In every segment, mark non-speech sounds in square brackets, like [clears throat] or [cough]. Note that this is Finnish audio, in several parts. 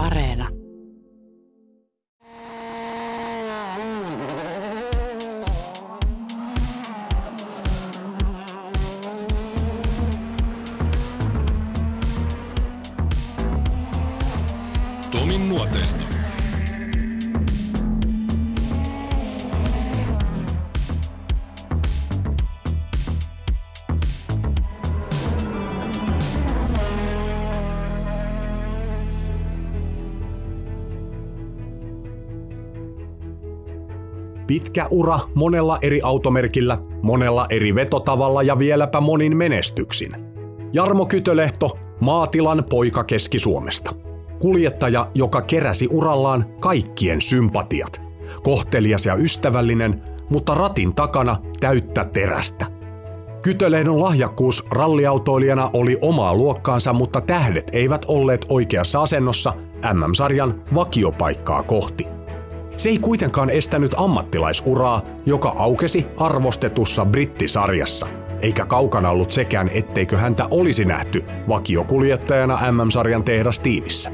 Areena. Pitkä ura monella eri automerkillä, monella eri vetotavalla ja vieläpä monin menestyksin. Jarmo Kytölehto, maatilan poika Keski-Suomesta. Kuljettaja, joka keräsi urallaan kaikkien sympatiat. Kohtelias ja ystävällinen, mutta ratin takana täyttä terästä. Kytölehdon lahjakkuus ralliautoilijana oli omaa luokkaansa, mutta tähdet eivät olleet oikeassa asennossa MM-sarjan vakiopaikkaa kohti. Se ei kuitenkaan estänyt ammattilaisuraa, joka aukesi arvostetussa brittisarjassa. Eikä kaukana ollut sekään, etteikö häntä olisi nähty vakiokuljettajana MM-sarjan tehdastiimissä.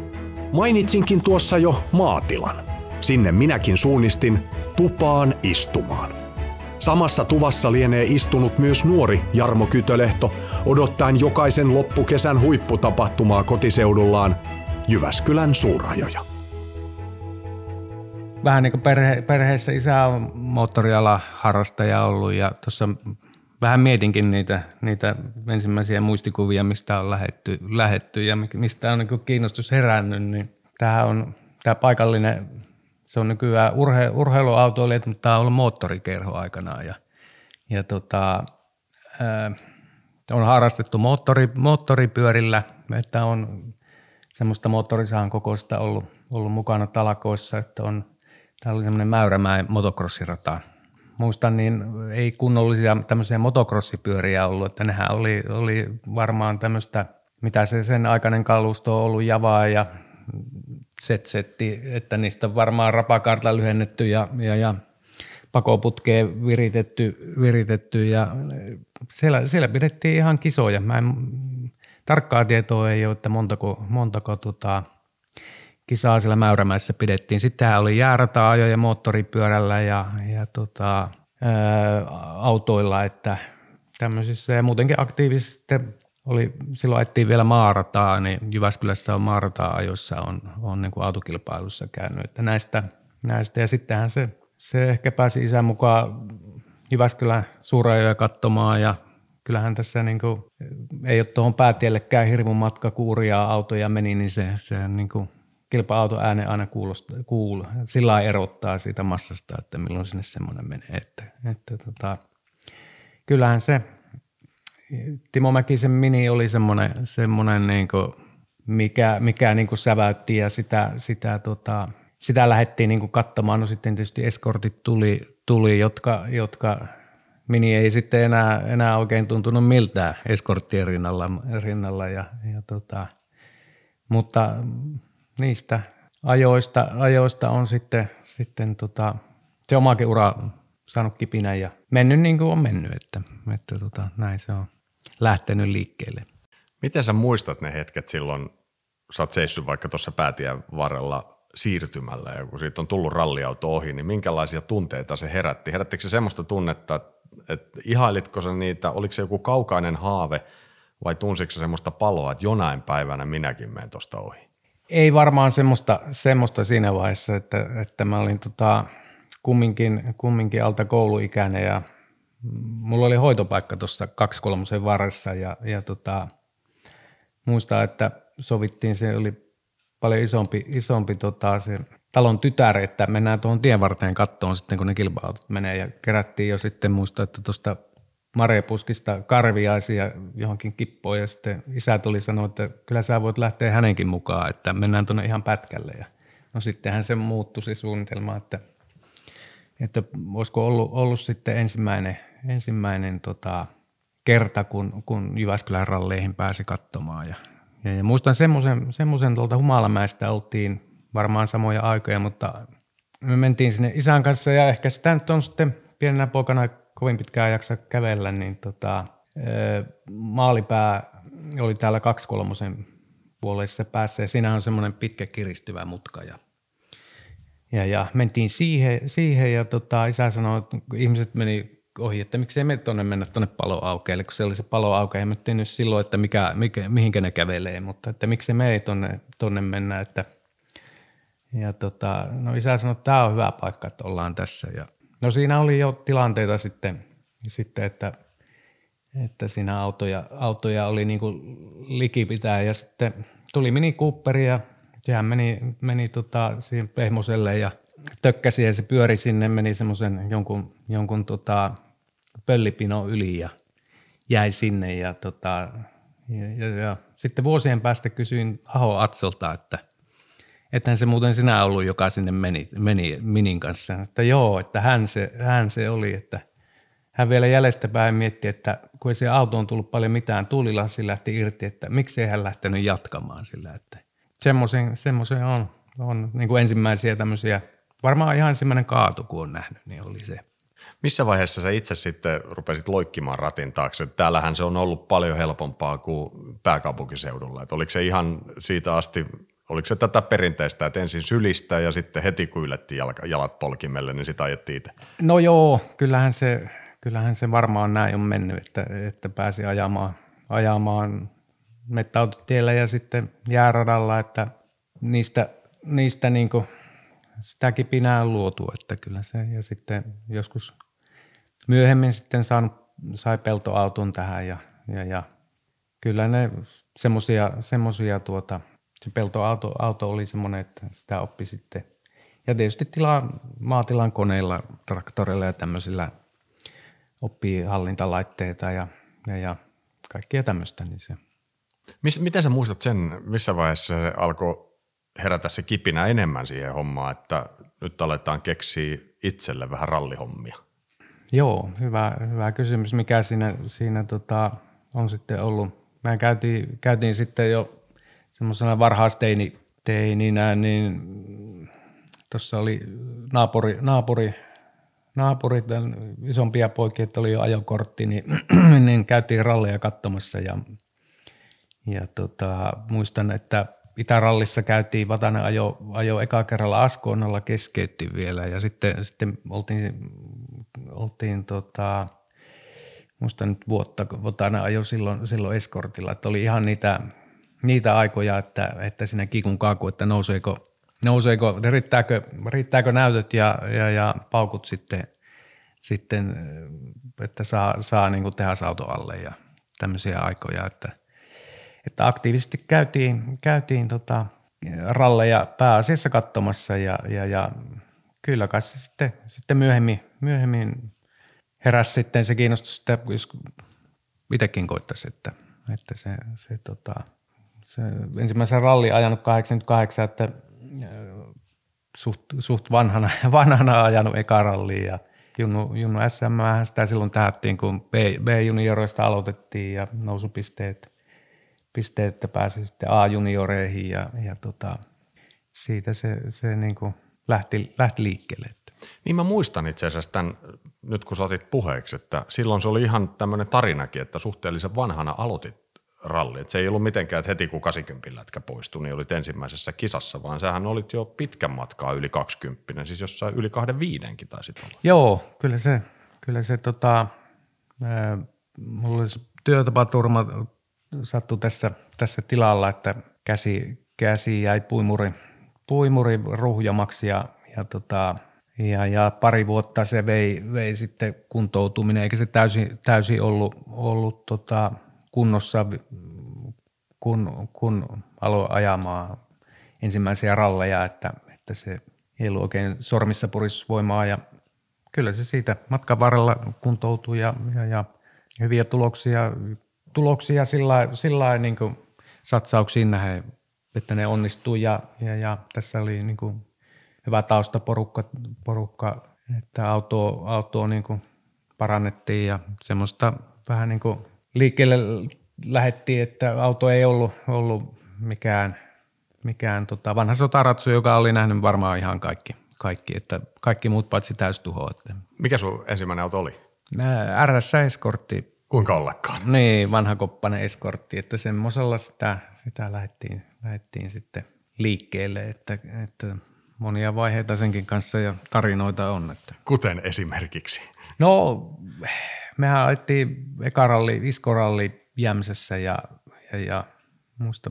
Mainitsinkin tuossa jo maatilan. Sinne minäkin suunnistin tupaan istumaan. Samassa tuvassa lienee istunut myös nuori Jarmo Kytölehto, odottaen jokaisen loppukesän huipputapahtumaa kotiseudullaan Jyväskylän suurajoja vähän niin kuin perhe, perheessä isä on moottoriala harrastaja ollut ja tuossa vähän mietinkin niitä, niitä ensimmäisiä muistikuvia, mistä on lähetty, lähetty ja mistä on niin kiinnostus herännyt, niin tämä on tämä paikallinen, se on nykyään urhe, urheiluautoilija, mutta tämä on ollut moottorikerho aikanaan ja, ja tota, ää, on harrastettu moottori, moottoripyörillä, että on semmoista moottorisahan kokoista ollut, ollut mukana talakoissa, että on – Tämä oli semmoinen Mäyrämäen motocrossirata. Muistan, niin ei kunnollisia tämmöisiä motocrossipyöriä ollut, että nehän oli, oli varmaan tämmöistä, mitä se sen aikainen kalusto on ollut javaa ja setsetti, että niistä on varmaan rapakartla lyhennetty ja, ja, ja pakoputkeen viritetty, viritetty ja siellä, siellä pidettiin ihan kisoja. Mä en, tarkkaa tietoa ei ole, että montako, montako tota, kisaa siellä Mäyrämäessä pidettiin. Sitten oli jäärata-ajoja moottoripyörällä ja, ja tota, ää, autoilla, että tämmöisissä ja muutenkin aktiivisesti oli, silloin ajettiin vielä maarataa, niin Jyväskylässä on maarataa-ajoissa on, on niin kuin autokilpailussa käynyt, että näistä, näistä ja sittenhän se, se ehkä pääsi isän mukaan Jyväskylän suurajoja katsomaan ja kyllähän tässä niin kuin, ei ole tuohon päätiellekään hirmun matka kuuria autoja meni, niin se, se niin kuin kilpa-auto ääne aina kuulostaa, kuul, sillä erottaa siitä massasta, että milloin sinne semmoinen menee. Että, että tota, kyllähän se Timo Mäkisen mini oli semmoinen, semmoinen niin kuin, mikä, mikä niin kuin säväytti ja sitä, sitä, tota, sitä lähdettiin niin kuin katsomaan. No sitten tietysti eskortit tuli, tuli jotka, jotka mini ei sitten enää, enää oikein tuntunut miltään eskorttien rinnalla, rinnalla ja, ja tota, mutta niistä ajoista, ajoista on sitten, sitten tota, se omakin ura saanut kipinä ja mennyt niin kuin on mennyt, että, että tota, näin se on lähtenyt liikkeelle. Miten sä muistat ne hetket silloin, sä oot seissyt vaikka tuossa päätien varrella siirtymällä ja kun siitä on tullut ralliauto ohi, niin minkälaisia tunteita se herätti? Herättikö se semmoista tunnetta, että ihailitko sä niitä, oliko se joku kaukainen haave vai tunsitko se semmoista paloa, että jonain päivänä minäkin menen tuosta ohi? Ei varmaan semmoista, semmoista siinä vaiheessa, että, että mä olin tota, kumminkin, kumminkin alta kouluikäinen ja mulla oli hoitopaikka tuossa kaksikolmosen varressa ja, ja tota, muistaa, että sovittiin, se oli paljon isompi, isompi tota, se talon tytär, että mennään tuohon tien varteen kattoon sitten, kun ne kilpa menee ja kerättiin jo sitten muista, että tuosta marjapuskista karviaisia johonkin kippoon ja sitten isä tuli sanoa, että kyllä sä voit lähteä hänenkin mukaan, että mennään tuonne ihan pätkälle. Ja no sittenhän se muuttui se suunnitelma, että, että olisiko ollut, ollut sitten ensimmäinen, ensimmäinen tota, kerta, kun, kun Jyväskylän ralleihin pääsi katsomaan. Ja, ja, ja muistan semmoisen, semmoisen tuolta Humalamäestä oltiin varmaan samoja aikoja, mutta me mentiin sinne isän kanssa ja ehkä sitä nyt on sitten pienenä poikana kovin pitkään jaksa kävellä, niin tota, maalipää oli täällä kaksikolmosen puolessa päässä ja siinä on semmoinen pitkä kiristyvä mutka ja, ja, ja mentiin siihen, siihen ja tota, isä sanoi, että ihmiset meni ohi, että miksei me tuonne mennä tuonne paloaukeelle, kun se oli se paloauke. Ja mä nyt silloin, että mikä, mikä, mihinkä ne kävelee, mutta että miksei me ei tuonne, tuonne mennä. Että, ja tota, no isä sanoi, että tämä on hyvä paikka, että ollaan tässä. Ja, no siinä oli jo tilanteita sitten, sitten että, että siinä autoja, autoja oli niin kuin likipitää ja sitten tuli Mini Cooper ja sehän meni, meni tota siihen Pehmoselle ja tökkäsi ja se pyöri sinne, meni semmoisen jonkun, jonkun tota pöllipino yli ja jäi sinne. Ja, tota, ja, ja, ja, sitten vuosien päästä kysyin Aho Atsolta, että ethän se muuten sinä ollut, joka sinne meni, meni Minin kanssa. Että joo, että hän se, hän se oli, että hän vielä jäljestäpäin mietti, että kun ei se auto on tullut paljon mitään, tuulilassi lähti irti, että miksi hän lähtenyt jatkamaan sillä, että semmoisen, semmoisen on, on niin kuin ensimmäisiä tämmöisiä, varmaan ihan ensimmäinen kaatu, kun on nähnyt, niin oli se. Missä vaiheessa sä itse sitten rupesit loikkimaan ratin taakse? Täällähän se on ollut paljon helpompaa kuin pääkaupunkiseudulla. Et oliko se ihan siitä asti, oliko se tätä perinteistä, että ensin sylistä ja sitten heti kun ylettiin jalat polkimelle, niin sitä ajettiin itse? No joo, kyllähän se, kyllähän se varmaan näin on mennyt, että, että pääsi ajamaan, ajamaan mettäautotiellä ja sitten jääradalla, että niistä, niistä niin sitä kipinää on luotu, että kyllä se, ja sitten joskus myöhemmin sitten saanut, sai peltoauton tähän ja, ja, ja kyllä ne semmosia tuota, se peltoauto auto oli semmoinen, että sitä oppi sitten. Ja tietysti tila, maatilan koneilla, traktoreilla ja tämmöisillä oppii hallintalaitteita ja, ja, ja kaikkia tämmöistä. Niin se. Mis, miten sä muistat sen, missä vaiheessa se alkoi herätä se kipinä enemmän siihen hommaan, että nyt aletaan keksiä itselle vähän rallihommia? Joo, hyvä, hyvä kysymys. Mikä siinä, siinä tota, on sitten ollut? Mä käytiin, käytiin sitten jo semmoisena varhaisteininä, niin tuossa oli naapuri, naapuri, naapuri isompia poikia, että oli jo ajokortti, niin, [clears throat] niin käytiin ralleja katsomassa ja, ja tota, muistan, että Itärallissa käytiin, Vatanen ajo, ajo eka kerralla Askoonalla keskeytti vielä ja sitten, sitten oltiin, oltiin tota, muista nyt vuotta, kun Vatanen ajo silloin, silloin eskortilla, että oli ihan niitä, niitä aikoja, että, että siinä kikun kaku, että nouseeko, nouseeko riittääkö, riittääkö näytöt ja, ja, ja paukut sitten, sitten että saa, saa niin kuin tehasauto alle ja tämmöisiä aikoja, että – että aktiivisesti käytiin, käytiin tota ralleja pääasiassa katsomassa ja, ja, ja kyllä kai se sitten, sitten myöhemmin, myöhemmin heräsi sitten se kiinnostus, että jos itsekin koittaisi, että, että se, se, tota, se ensimmäisen ralli ajanut 88, että suht, suht vanhana, [laughs] vanhana ajanut eka ralliin ja Junnu, Junnu SM sitä silloin tähättiin, kun B, B-junioreista aloitettiin ja nousupisteet – pisteet, että pääsi sitten A-junioreihin ja, ja tota, siitä se, se niin kuin lähti, lähti liikkeelle. Niin mä muistan itse asiassa tämän, nyt kun saatit puheeksi, että silloin se oli ihan tämmöinen tarinakin, että suhteellisen vanhana aloitit ralli. Että se ei ollut mitenkään, että heti kun 80 lätkä poistui, niin olit ensimmäisessä kisassa, vaan sähän olit jo pitkän matkaa yli 20, siis jossain yli kahden viidenkin taisit olla. Joo, kyllä se, kyllä se tota, mulla oli työtapaturma sattui tässä, tässä tilalla, että käsi, käsi jäi puimuri, puimuri ruhjamaksi ja, ja, tota, ja, ja, pari vuotta se vei, vei sitten kuntoutuminen, eikä se täysin, täysin ollut, ollut tota, kunnossa, kun, kun aloin ajamaan ensimmäisiä ralleja, että, että se ei ollut oikein sormissa puristusvoimaa ja kyllä se siitä matkan varrella kuntoutui ja, ja, ja hyviä tuloksia tuloksia sillä, sillä niin kuin satsauksiin nähden, että ne onnistuu ja, ja, ja tässä oli niin kuin hyvä taustaporukka, porukka, että auto, autoa niin kuin parannettiin ja semmoista vähän niin kuin liikkeelle lähettiin, että auto ei ollut, ollut mikään, mikään tota vanha sotaratsu, joka oli nähnyt varmaan ihan kaikki, kaikki että kaikki muut paitsi täystuho. Että. Mikä sun ensimmäinen auto oli? RS Eskortti Kuinka ollakaan? Niin, vanha koppanen eskortti, että semmoisella sitä, sitä lähdettiin, lähdettiin sitten liikkeelle, että, että monia vaiheita senkin kanssa ja tarinoita on. Että. Kuten esimerkiksi? No, mehän ajettiin ekaralli, iskoralli Jämsässä ja, ja, ja muista,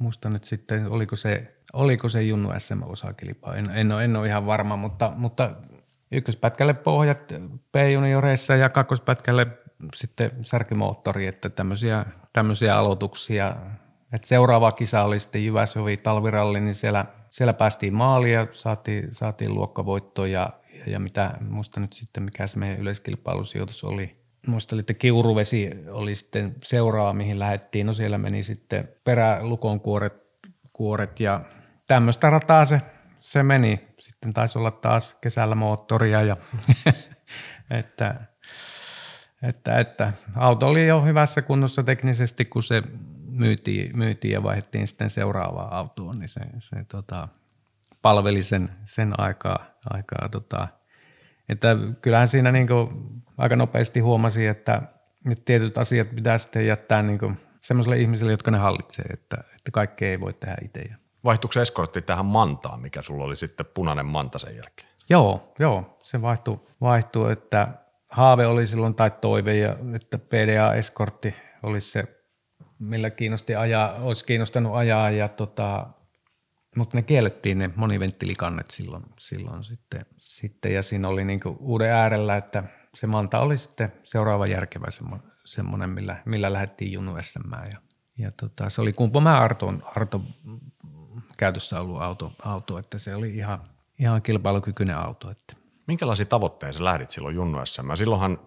muista nyt sitten, oliko se, oliko se Junnu SM-osakilpa, en, en, ole, en ole ihan varma, mutta, mutta ykköspätkälle pohjat P-junioreissa ja kakkospätkälle sitten särkimoottori, että tämmöisiä, tämmöisiä aloituksia. Et seuraava kisa oli sitten Jyväsjovi talviralli, niin siellä, siellä päästiin maaliin ja saatiin, saatiin luokkavoitto ja, ja, mitä, muista nyt sitten mikä se meidän yleiskilpailusijoitus oli. Muista, että Kiuruvesi oli sitten seuraava, mihin lähdettiin. No siellä meni sitten perälukon kuoret, kuoret ja tämmöistä rataa se, se meni. Sitten taisi olla taas kesällä moottoria ja [laughs] että – että, että auto oli jo hyvässä kunnossa teknisesti, kun se myytiin, myytiin ja vaihdettiin sitten seuraavaan autoon, niin se, se tota, palveli sen, sen aikaa. aikaa tota, että kyllähän siinä niin aika nopeasti huomasi, että, että tietyt asiat pitää sitten jättää niin sellaisille ihmisille, jotka ne hallitsee, että, että kaikkea ei voi tehdä itse. Vaihtuiko se eskortti tähän mantaan, mikä sulla oli sitten punainen manta sen jälkeen? Joo, joo se vaihtui, vaihtui että haave oli silloin tai toive, ja, että PDA-eskortti olisi se, millä kiinnosti ajaa, olisi kiinnostanut ajaa, ja tota, mutta ne kiellettiin ne moniventtiilikannet silloin, silloin sitten, sitten, ja siinä oli niinku uuden äärellä, että se Manta oli sitten seuraava järkevä semmoinen, millä, millä lähdettiin Junu SM. Ja, ja tota, se oli Kumpomäen Arton, Arto käytössä ollut auto, auto, että se oli ihan, ihan kilpailukykyinen auto. Että Minkälaisia tavoitteita sä lähdit silloin Junnu SM? Silloinhan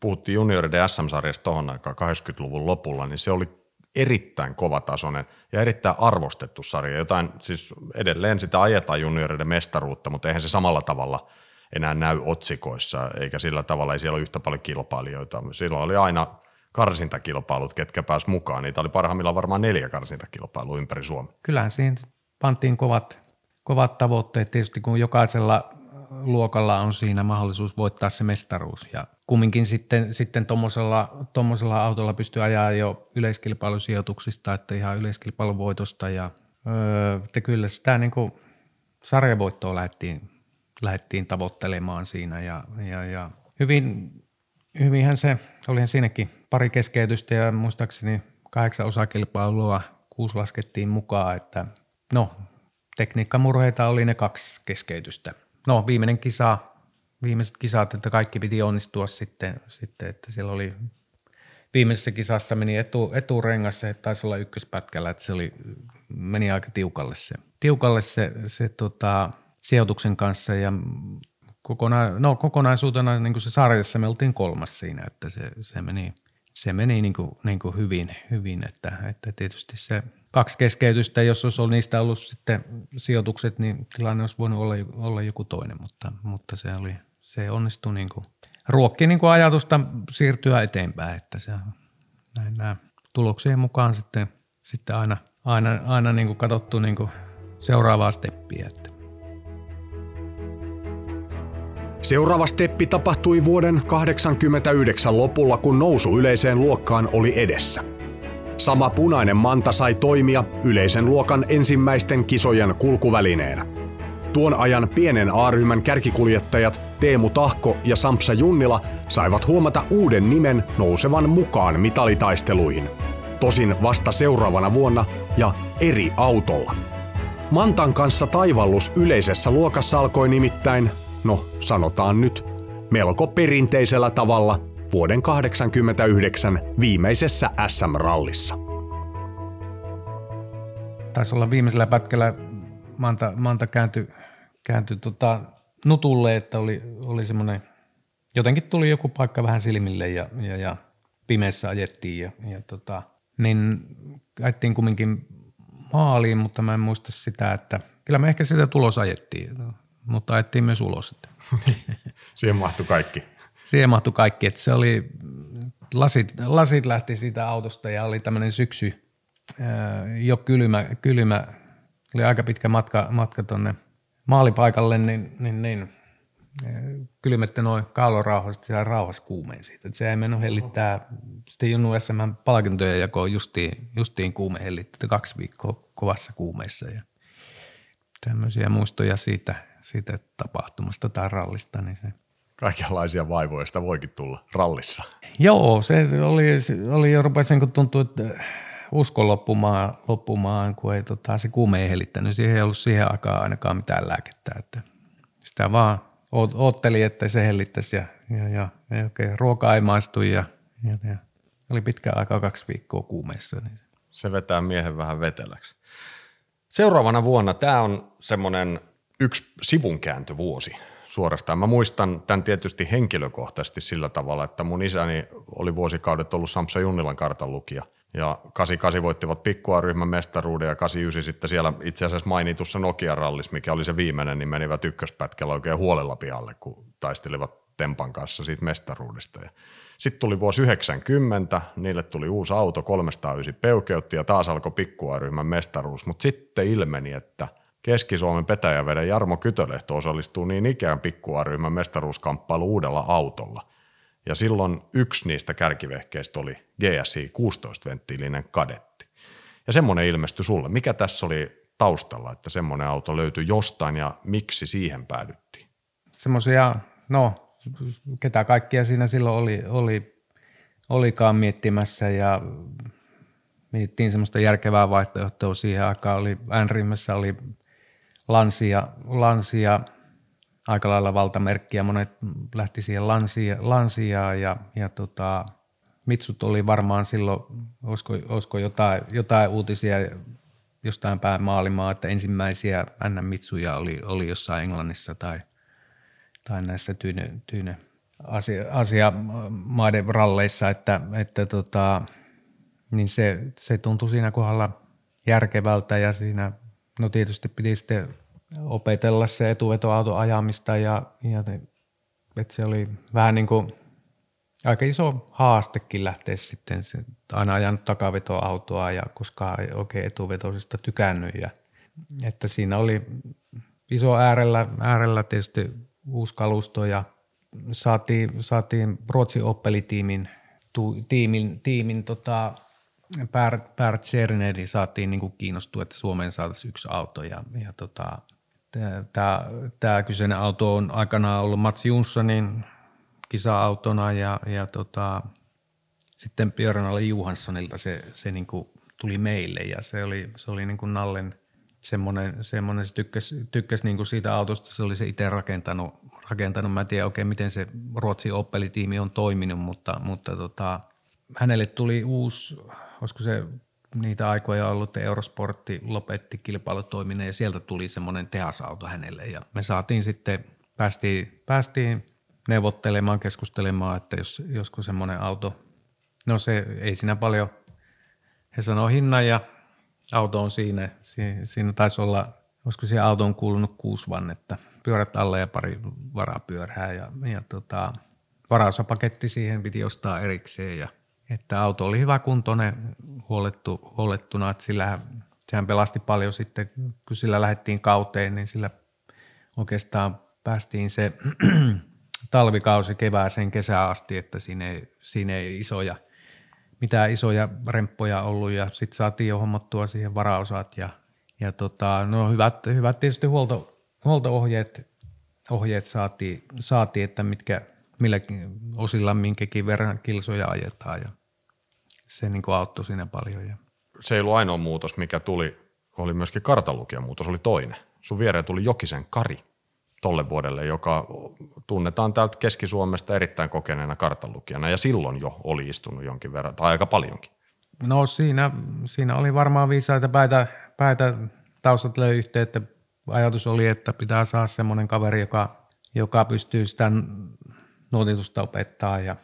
puhuttiin junioriden SM-sarjasta tuohon aikaan 80-luvun lopulla, niin se oli erittäin kovatasoinen ja erittäin arvostettu sarja. Jotain, siis edelleen sitä ajetaan junioriden mestaruutta, mutta eihän se samalla tavalla enää näy otsikoissa, eikä sillä tavalla ei siellä ole yhtä paljon kilpailijoita. Silloin oli aina karsintakilpailut, ketkä pääs mukaan. Niitä oli parhaimmillaan varmaan neljä karsintakilpailua ympäri Suomea. Kyllähän siinä pantiin kovat, kovat tavoitteet. Tietysti kun jokaisella luokalla on siinä mahdollisuus voittaa se mestaruus. Ja kumminkin sitten, sitten tuommoisella autolla pystyy ajaa jo yleiskilpailusijoituksista, että ihan yleiskilpailuvoitosta. Ja öö, että kyllä sitä niin kuin sarjavoittoa lähdettiin, lähdettiin tavoittelemaan siinä. Ja, ja, ja hyvin, hyvinhän se, olihan siinäkin pari keskeytystä ja muistaakseni kahdeksan osakilpailua, kuusi laskettiin mukaan, että no tekniikkamurheita oli ne kaksi keskeytystä – no viimeinen kisa, viimeiset kisat, että kaikki piti onnistua sitten, sitten että siellä oli viimeisessä kisassa meni etu, eturengas, se taisi olla ykköspätkällä, että se oli, meni aika tiukalle se, tiukalle se, se tota, sijoituksen kanssa ja kokona, no, kokonaisuutena niin kuin se sarjassa me oltiin kolmas siinä, että se, se meni, se meni niin kuin, niin kuin hyvin, hyvin että, että tietysti se kaksi keskeytystä, jos olisi ollut niistä ollut sitten sijoitukset, niin tilanne olisi voinut olla, olla joku toinen, mutta, mutta se, oli, se onnistui niin kuin, ruokki niin kuin ajatusta siirtyä eteenpäin, että se näin nämä tuloksien mukaan sitten, sitten aina, aina, aina niin kuin katsottu niin kuin seuraavaa steppiä. Että. Seuraava steppi tapahtui vuoden 1989 lopulla, kun nousu yleiseen luokkaan oli edessä – Sama punainen manta sai toimia yleisen luokan ensimmäisten kisojen kulkuvälineenä. Tuon ajan pienen A-ryhmän kärkikuljettajat Teemu Tahko ja Sampsa Junnila saivat huomata uuden nimen nousevan mukaan mitalitaisteluihin. Tosin vasta seuraavana vuonna ja eri autolla. Mantan kanssa taivallus yleisessä luokassa alkoi nimittäin, no sanotaan nyt, melko perinteisellä tavalla vuoden 1989 viimeisessä SM-rallissa. Taisi olla viimeisellä pätkällä Manta, Manta kääntyi, kääntyi tota nutulle, että oli, oli semmoinen, jotenkin tuli joku paikka vähän silmille ja, ja, ja pimeässä ajettiin ja, ja tota, niin ajettiin kumminkin maaliin, mutta mä en muista sitä, että kyllä me ehkä sitä tulos ajettiin, mutta ajettiin myös ulos. [laughs] Siihen mahtui kaikki siihen mahtui kaikki, että se oli, lasit, lasit lähti siitä autosta ja oli tämmöinen syksy, jo kylmä, kylmä, oli aika pitkä matka, matka tuonne maalipaikalle, niin, niin, niin kylmettä noin kaulorauhasta ja rauhassa kuumeen siitä. Se ei mennyt hellittää sitten Junnu SM palkintoja jakoon justiin, justiin kuume hellittää kaksi viikkoa kovassa kuumeessa ja tämmöisiä muistoja siitä, siitä tapahtumasta tai rallista. Niin se. Kaikenlaisia vaivoja sitä voikin tulla rallissa. Joo, se oli, se oli jo rupesin, kun tuntui, että usko loppumaan, loppumaan kun ei tota, se kuume ei hellittänyt. Siihen ei ollut siihen aikaan ainakaan mitään lääkettä. Että sitä vaan ootteli, että se hellittäisi ja, ja, ja, ja okay, ruoka ei maistu ja, ja, ja oli pitkä aika kaksi viikkoa kuumeessa. Niin. Se vetää miehen vähän veteläksi. Seuraavana vuonna tämä on semmoinen yksi sivunkääntövuosi suorastaan. Mä muistan tämän tietysti henkilökohtaisesti sillä tavalla, että mun isäni oli vuosikaudet ollut Samsa Junnilan kartanlukija – ja 88 voittivat pikkuaryhmän mestaruuden ja 89 sitten siellä itse asiassa mainitussa Nokia-rallissa, mikä oli se viimeinen, niin menivät ykköspätkällä oikein huolella pialle, kun taistelivat Tempan kanssa siitä mestaruudesta. Sitten tuli vuosi 90, niille tuli uusi auto, 309 peukeutti ja taas alkoi pikkuaryhmän mestaruus, mutta sitten ilmeni, että Keski-Suomen petäjäveden Jarmo Kytölehto osallistuu niin ikään pikkuaryhmän mestaruuskamppailu uudella autolla – ja silloin yksi niistä kärkivehkeistä oli GSI 16-venttiilinen kadetti. Ja semmoinen ilmestyi sulle. Mikä tässä oli taustalla, että semmoinen auto löytyi jostain ja miksi siihen päädyttiin? Semmoisia, no ketä kaikkia siinä silloin oli, oli, olikaan miettimässä ja mietittiin semmoista järkevää vaihtoehtoa siihen aikaan. Oli, N-ryhmässä oli Lansia, Lansia – aika lailla valtamerkkiä. Monet lähti siihen lansia, lansiaan ja, ja tota, Mitsut oli varmaan silloin, olisiko, olisiko jotain, jotain uutisia jostain päin maailmaa, että ensimmäisiä NM-mitsuja oli, oli jossain Englannissa tai, tai näissä tyyne, tyyne asia, asiamaiden ralleissa, että, että tota, niin se, se tuntui siinä kohdalla järkevältä ja siinä, no tietysti piti sitten opetella se etuvetoauton ajamista ja, ja että se oli vähän niin kuin aika iso haastekin lähteä sitten aina ajanut takavetoautoa ja koska ei oikein etuvetoisesta tykännyt ja että siinä oli iso äärellä, äärellä tietysti uusi kalusto ja saatiin, saatiin Ruotsin oppelitiimin tu, tiimin, tiimin tota, Per, per saatiin niin kiinnostua, että Suomeen saataisiin yksi auto ja, ja tota, Tämä, kyseinen auto on aikanaan ollut Mats Jonssonin kisa-autona ja, ja tota, sitten Björn Ali Johanssonilta se, se niin kuin tuli meille ja se oli, se oli niin kuin Nallen semmoinen, semmoinen se tykkäsi, tykkäsi niin kuin siitä autosta, se oli se itse rakentanut, rakentanut. Mä en tiedä oikein, miten se Ruotsin oppelitiimi on toiminut, mutta, mutta tota, hänelle tuli uusi, olisiko se niitä aikoja ollut, että Eurosportti lopetti kilpailutoiminnan ja sieltä tuli semmoinen tehasauto hänelle. Ja me saatiin sitten, päästiin, päästiin neuvottelemaan, keskustelemaan, että jos, josko semmoinen auto, no se ei siinä paljon, he sanoo hinnan ja auto on siinä, siinä, siinä taisi olla, olisiko siihen autoon kuulunut kuusi vannetta, pyörät alle ja pari varapyörää ja, ja tota, varaosapaketti siihen piti ostaa erikseen ja että auto oli hyvä kuntoinen, huolettu, huolettuna, että sillä, sehän pelasti paljon sitten, kun sillä lähdettiin kauteen, niin sillä oikeastaan päästiin se [clears throat] talvikausi kevääseen kesään asti, että siinä ei, siinä ei isoja, mitään isoja remppoja ollut ja sitten saatiin jo hommattua siihen varaosat ja, ja tota, no hyvät, hyvät tietysti huolto, huolto-ohjeet ohjeet saatiin, saatiin, että mitkä, milläkin osilla minkäkin verran kilsoja ajetaan ja se niin kuin auttoi siinä paljon. Ja. Se ei ollut ainoa muutos, mikä tuli, oli myöskin kartanlukijan muutos, oli toinen. Sun viereen tuli Jokisen Kari tolle vuodelle, joka tunnetaan täältä Keski-Suomesta erittäin kokeneena kartanlukijana ja silloin jo oli istunut jonkin verran, tai aika paljonkin. No siinä, siinä oli varmaan viisaita päitä, päitä taustat löi yhteen, että ajatus oli, että pitää saada semmoinen kaveri, joka, joka pystyy sitä nuotitusta opettaa ja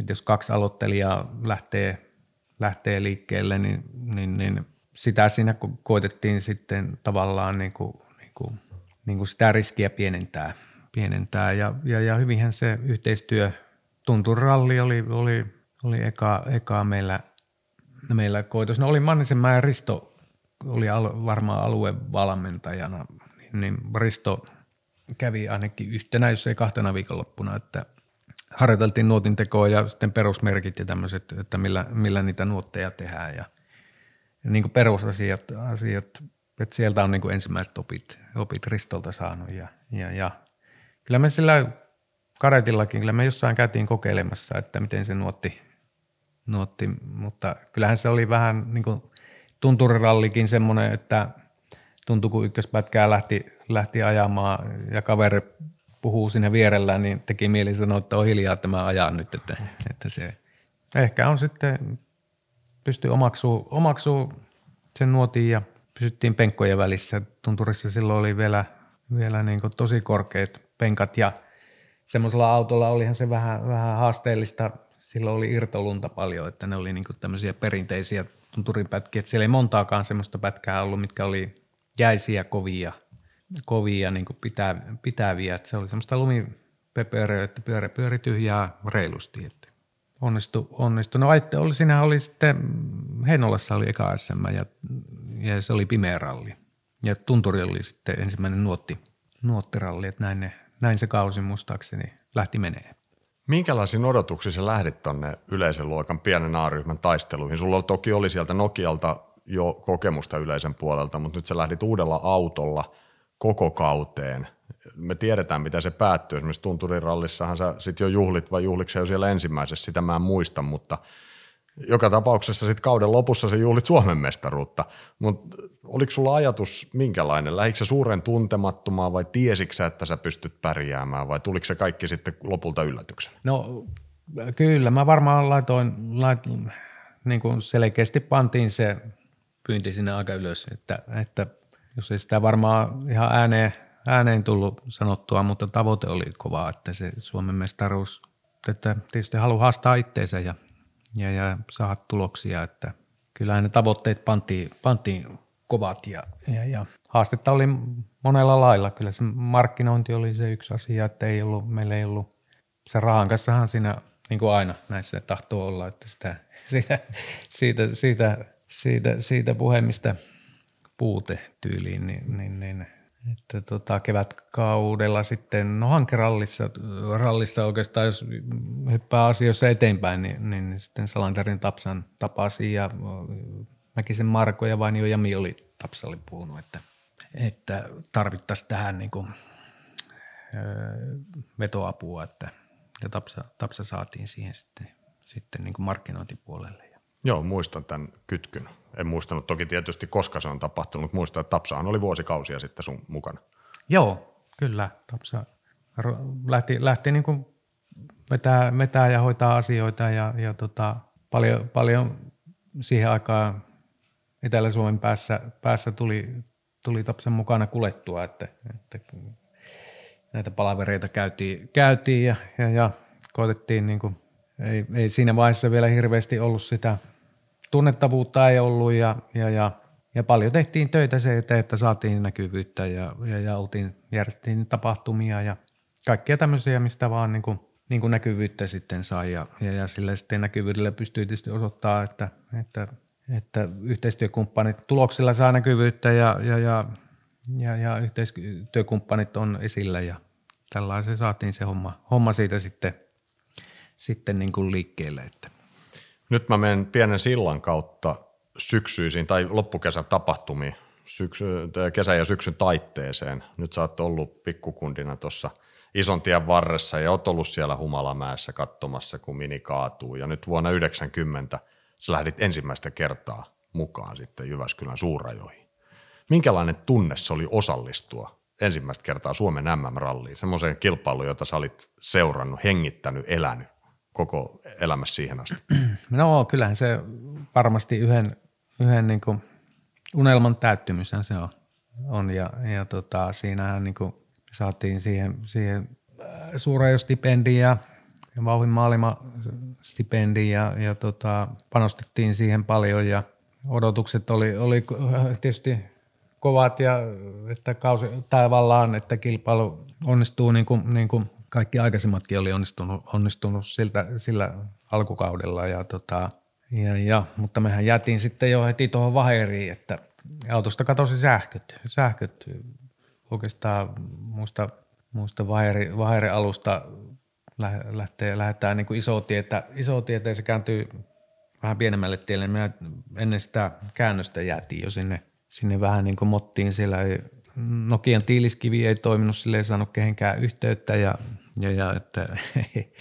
että jos kaksi aloittelijaa lähtee lähtee liikkeelle, niin, niin, niin sitä siinä koitettiin sitten tavallaan niin kuin, niin kuin, niin kuin sitä riskiä pienentää. pienentää. Ja, ja, ja hyvinhän se yhteistyö, tunturalli oli, oli, oli eka, eka meillä, meillä koitos. No oli Mannisenmäen ja Risto oli al, varmaan aluevalmentajana, niin, niin Risto, kävi ainakin yhtenä, jos ei kahtena viikonloppuna, että harjoiteltiin nuotin tekoa ja sitten perusmerkit ja tämmöiset, että millä, millä niitä nuotteja tehdään ja, ja niin kuin perusasiat, asiat, että sieltä on niin kuin ensimmäiset opit, opit Ristolta saanut ja, ja, ja kyllä me sillä karetillakin, kyllä me jossain käytiin kokeilemassa, että miten se nuotti, nuotti mutta kyllähän se oli vähän niin kuin tunturirallikin semmoinen, että tuntui kun ykköspätkää lähti, lähti ajamaan ja kaveri puhuu siinä vierellä, niin teki mieli sanoa, että on hiljaa tämä ajaa nyt, että, että se ehkä on sitten, pystyy omaksuu, omaksuu sen nuotin ja pysyttiin penkkojen välissä. Tunturissa silloin oli vielä, vielä niin tosi korkeat penkat ja semmoisella autolla olihan se vähän, vähän haasteellista. Silloin oli irtolunta paljon, että ne oli niin tämmöisiä perinteisiä tunturin pätkiä. Että siellä ei montaakaan semmoista pätkää ollut, mitkä oli jäisiä kovia – kovia niin pitää, pitäviä. Että se oli semmoista lumipöperöä, että pyörä pyöri tyhjää reilusti. Että onnistu, onnistu. No oli, siinä oli sitten, Heinolassa oli eka SM ja, ja se oli pimeä ralli. Ja Tunturi oli sitten ensimmäinen nuotti, nuottiralli, että näin, ne, näin se kausi muistaakseni lähti menee. Minkälaisiin odotuksiin sä lähdit tonne yleisen luokan pienen A-ryhmän taisteluihin? Sulla toki oli sieltä Nokialta jo kokemusta yleisen puolelta, mutta nyt sä lähdit uudella autolla – koko kauteen. Me tiedetään, mitä se päättyy. Esimerkiksi Tunturirallissahan sä sitten jo juhlit, vai juhliko jo siellä ensimmäisessä, sitä mä en muista, mutta joka tapauksessa sitten kauden lopussa se juhlit Suomen mestaruutta. Mutta oliko sulla ajatus minkälainen? Lähikö suuren tuntemattomaan vai tiesitkö että sä pystyt pärjäämään vai tuliko se kaikki sitten lopulta yllätyksen? No kyllä, mä varmaan laitoin, laitoin niin kuin selkeästi pantiin se pyynti sinne aika ylös, että, että jos ei sitä varmaan ihan ääneen, ääneen tullut sanottua, mutta tavoite oli kova, että se Suomen mestaruus, että tietysti haluaa haastaa itteensä ja, ja, ja saada tuloksia, että kyllä ne tavoitteet pantiin, pantiin kovat ja, ja, ja haastetta oli monella lailla. Kyllä se markkinointi oli se yksi asia, että ei ollut, meillä ei ollut, se rahan kanssahan siinä niin kuin aina näissä tahtoo olla, että sitä, [laughs] siitä, siitä, siitä, siitä, siitä puhemista – puute tyyliin, niin, niin, niin että tota, kevätkaudella sitten, no hankerallissa rallissa oikeastaan, jos hyppää asioissa eteenpäin, niin, niin, niin sitten Salanterin Tapsan tapasi ja Mäkisen Marko ja Vainio ja Mi oli Tapsalle puhunut, että, että tarvittaisiin tähän niin kuin, vetoapua, että ja Tapsa, Tapsa saatiin siihen sitten, sitten niin kuin markkinointipuolelle. Joo, muistan tämän kytkyn. En muistanut toki tietysti, koska se on tapahtunut, mutta muistan, että Tapsahan oli vuosikausia sitten sun mukana. Joo, kyllä. Tapsa lähti, lähti niin kuin vetää, vetää ja hoitaa asioita ja, ja tota, paljon, paljon siihen aikaan Etelä-Suomen päässä, päässä tuli, tuli Tapsan mukana kulettua, että, että näitä palavereita käytiin, käytiin ja, ja, ja koitettiin niin kuin, ei, ei siinä vaiheessa vielä hirveästi ollut sitä tunnettavuutta ei ollut ja, ja, ja, ja paljon tehtiin töitä se eteen, että saatiin näkyvyyttä ja, ja, ja oltiin, järjestettiin tapahtumia ja kaikkia tämmöisiä, mistä vaan niin kuin, niin kuin näkyvyyttä sitten sai ja, ja, ja sillä sitten näkyvyydellä pystyy tietysti osoittaa, että, että, että yhteistyökumppanit tuloksilla saa näkyvyyttä ja, ja, ja, ja, ja yhteistyökumppanit on esillä ja tällaisen saatiin se homma, homma siitä sitten, sitten niin kuin liikkeelle. Että. Nyt mä menen pienen sillan kautta syksyisiin tai loppukesän tapahtumiin, syksy, kesä- ja syksyn taitteeseen. Nyt sä oot ollut pikkukundina tuossa ison tien varressa ja oot ollut siellä Humalamäessä katsomassa, kun mini kaatuu. Ja nyt vuonna 90 sä lähdit ensimmäistä kertaa mukaan sitten Jyväskylän suurajoihin. Minkälainen tunne se oli osallistua ensimmäistä kertaa Suomen MM-ralliin, semmoiseen kilpailuun, jota sä olit seurannut, hengittänyt, elänyt? Koko elämässä siihen asti? [clears throat] No kyllähän se varmasti yhden, yhden niin kuin unelman täyttymyshän se on. on ja, ja tota, siinähän niin kuin saatiin siihen, siihen äh, stipendiin ja vauhin maailma stipendi ja, ja tota, panostettiin siihen paljon ja odotukset oli, oli tietysti kovat ja että kausi, tavallaan, että kilpailu onnistuu niin kuin, niin kuin kaikki aikaisemmatkin oli onnistunut, onnistunut siltä, sillä alkukaudella. Ja tota, ja, ja, mutta mehän jätiin sitten jo heti tuohon vaheriin, että autosta katosi sähköt. Sähköt oikeastaan muista muista Vaheri, Vaheri alusta lähtee, lähdetään niin kuin iso tietä, iso tietä ja se kääntyy vähän pienemmälle tielle. Me ennen sitä käännöstä jäätiin jo sinne, sinne vähän niin kuin mottiin. Siellä Nokian tiiliskivi ei toiminut, sille ei saanut kehenkään yhteyttä ja, ja, ja että ei, [laughs]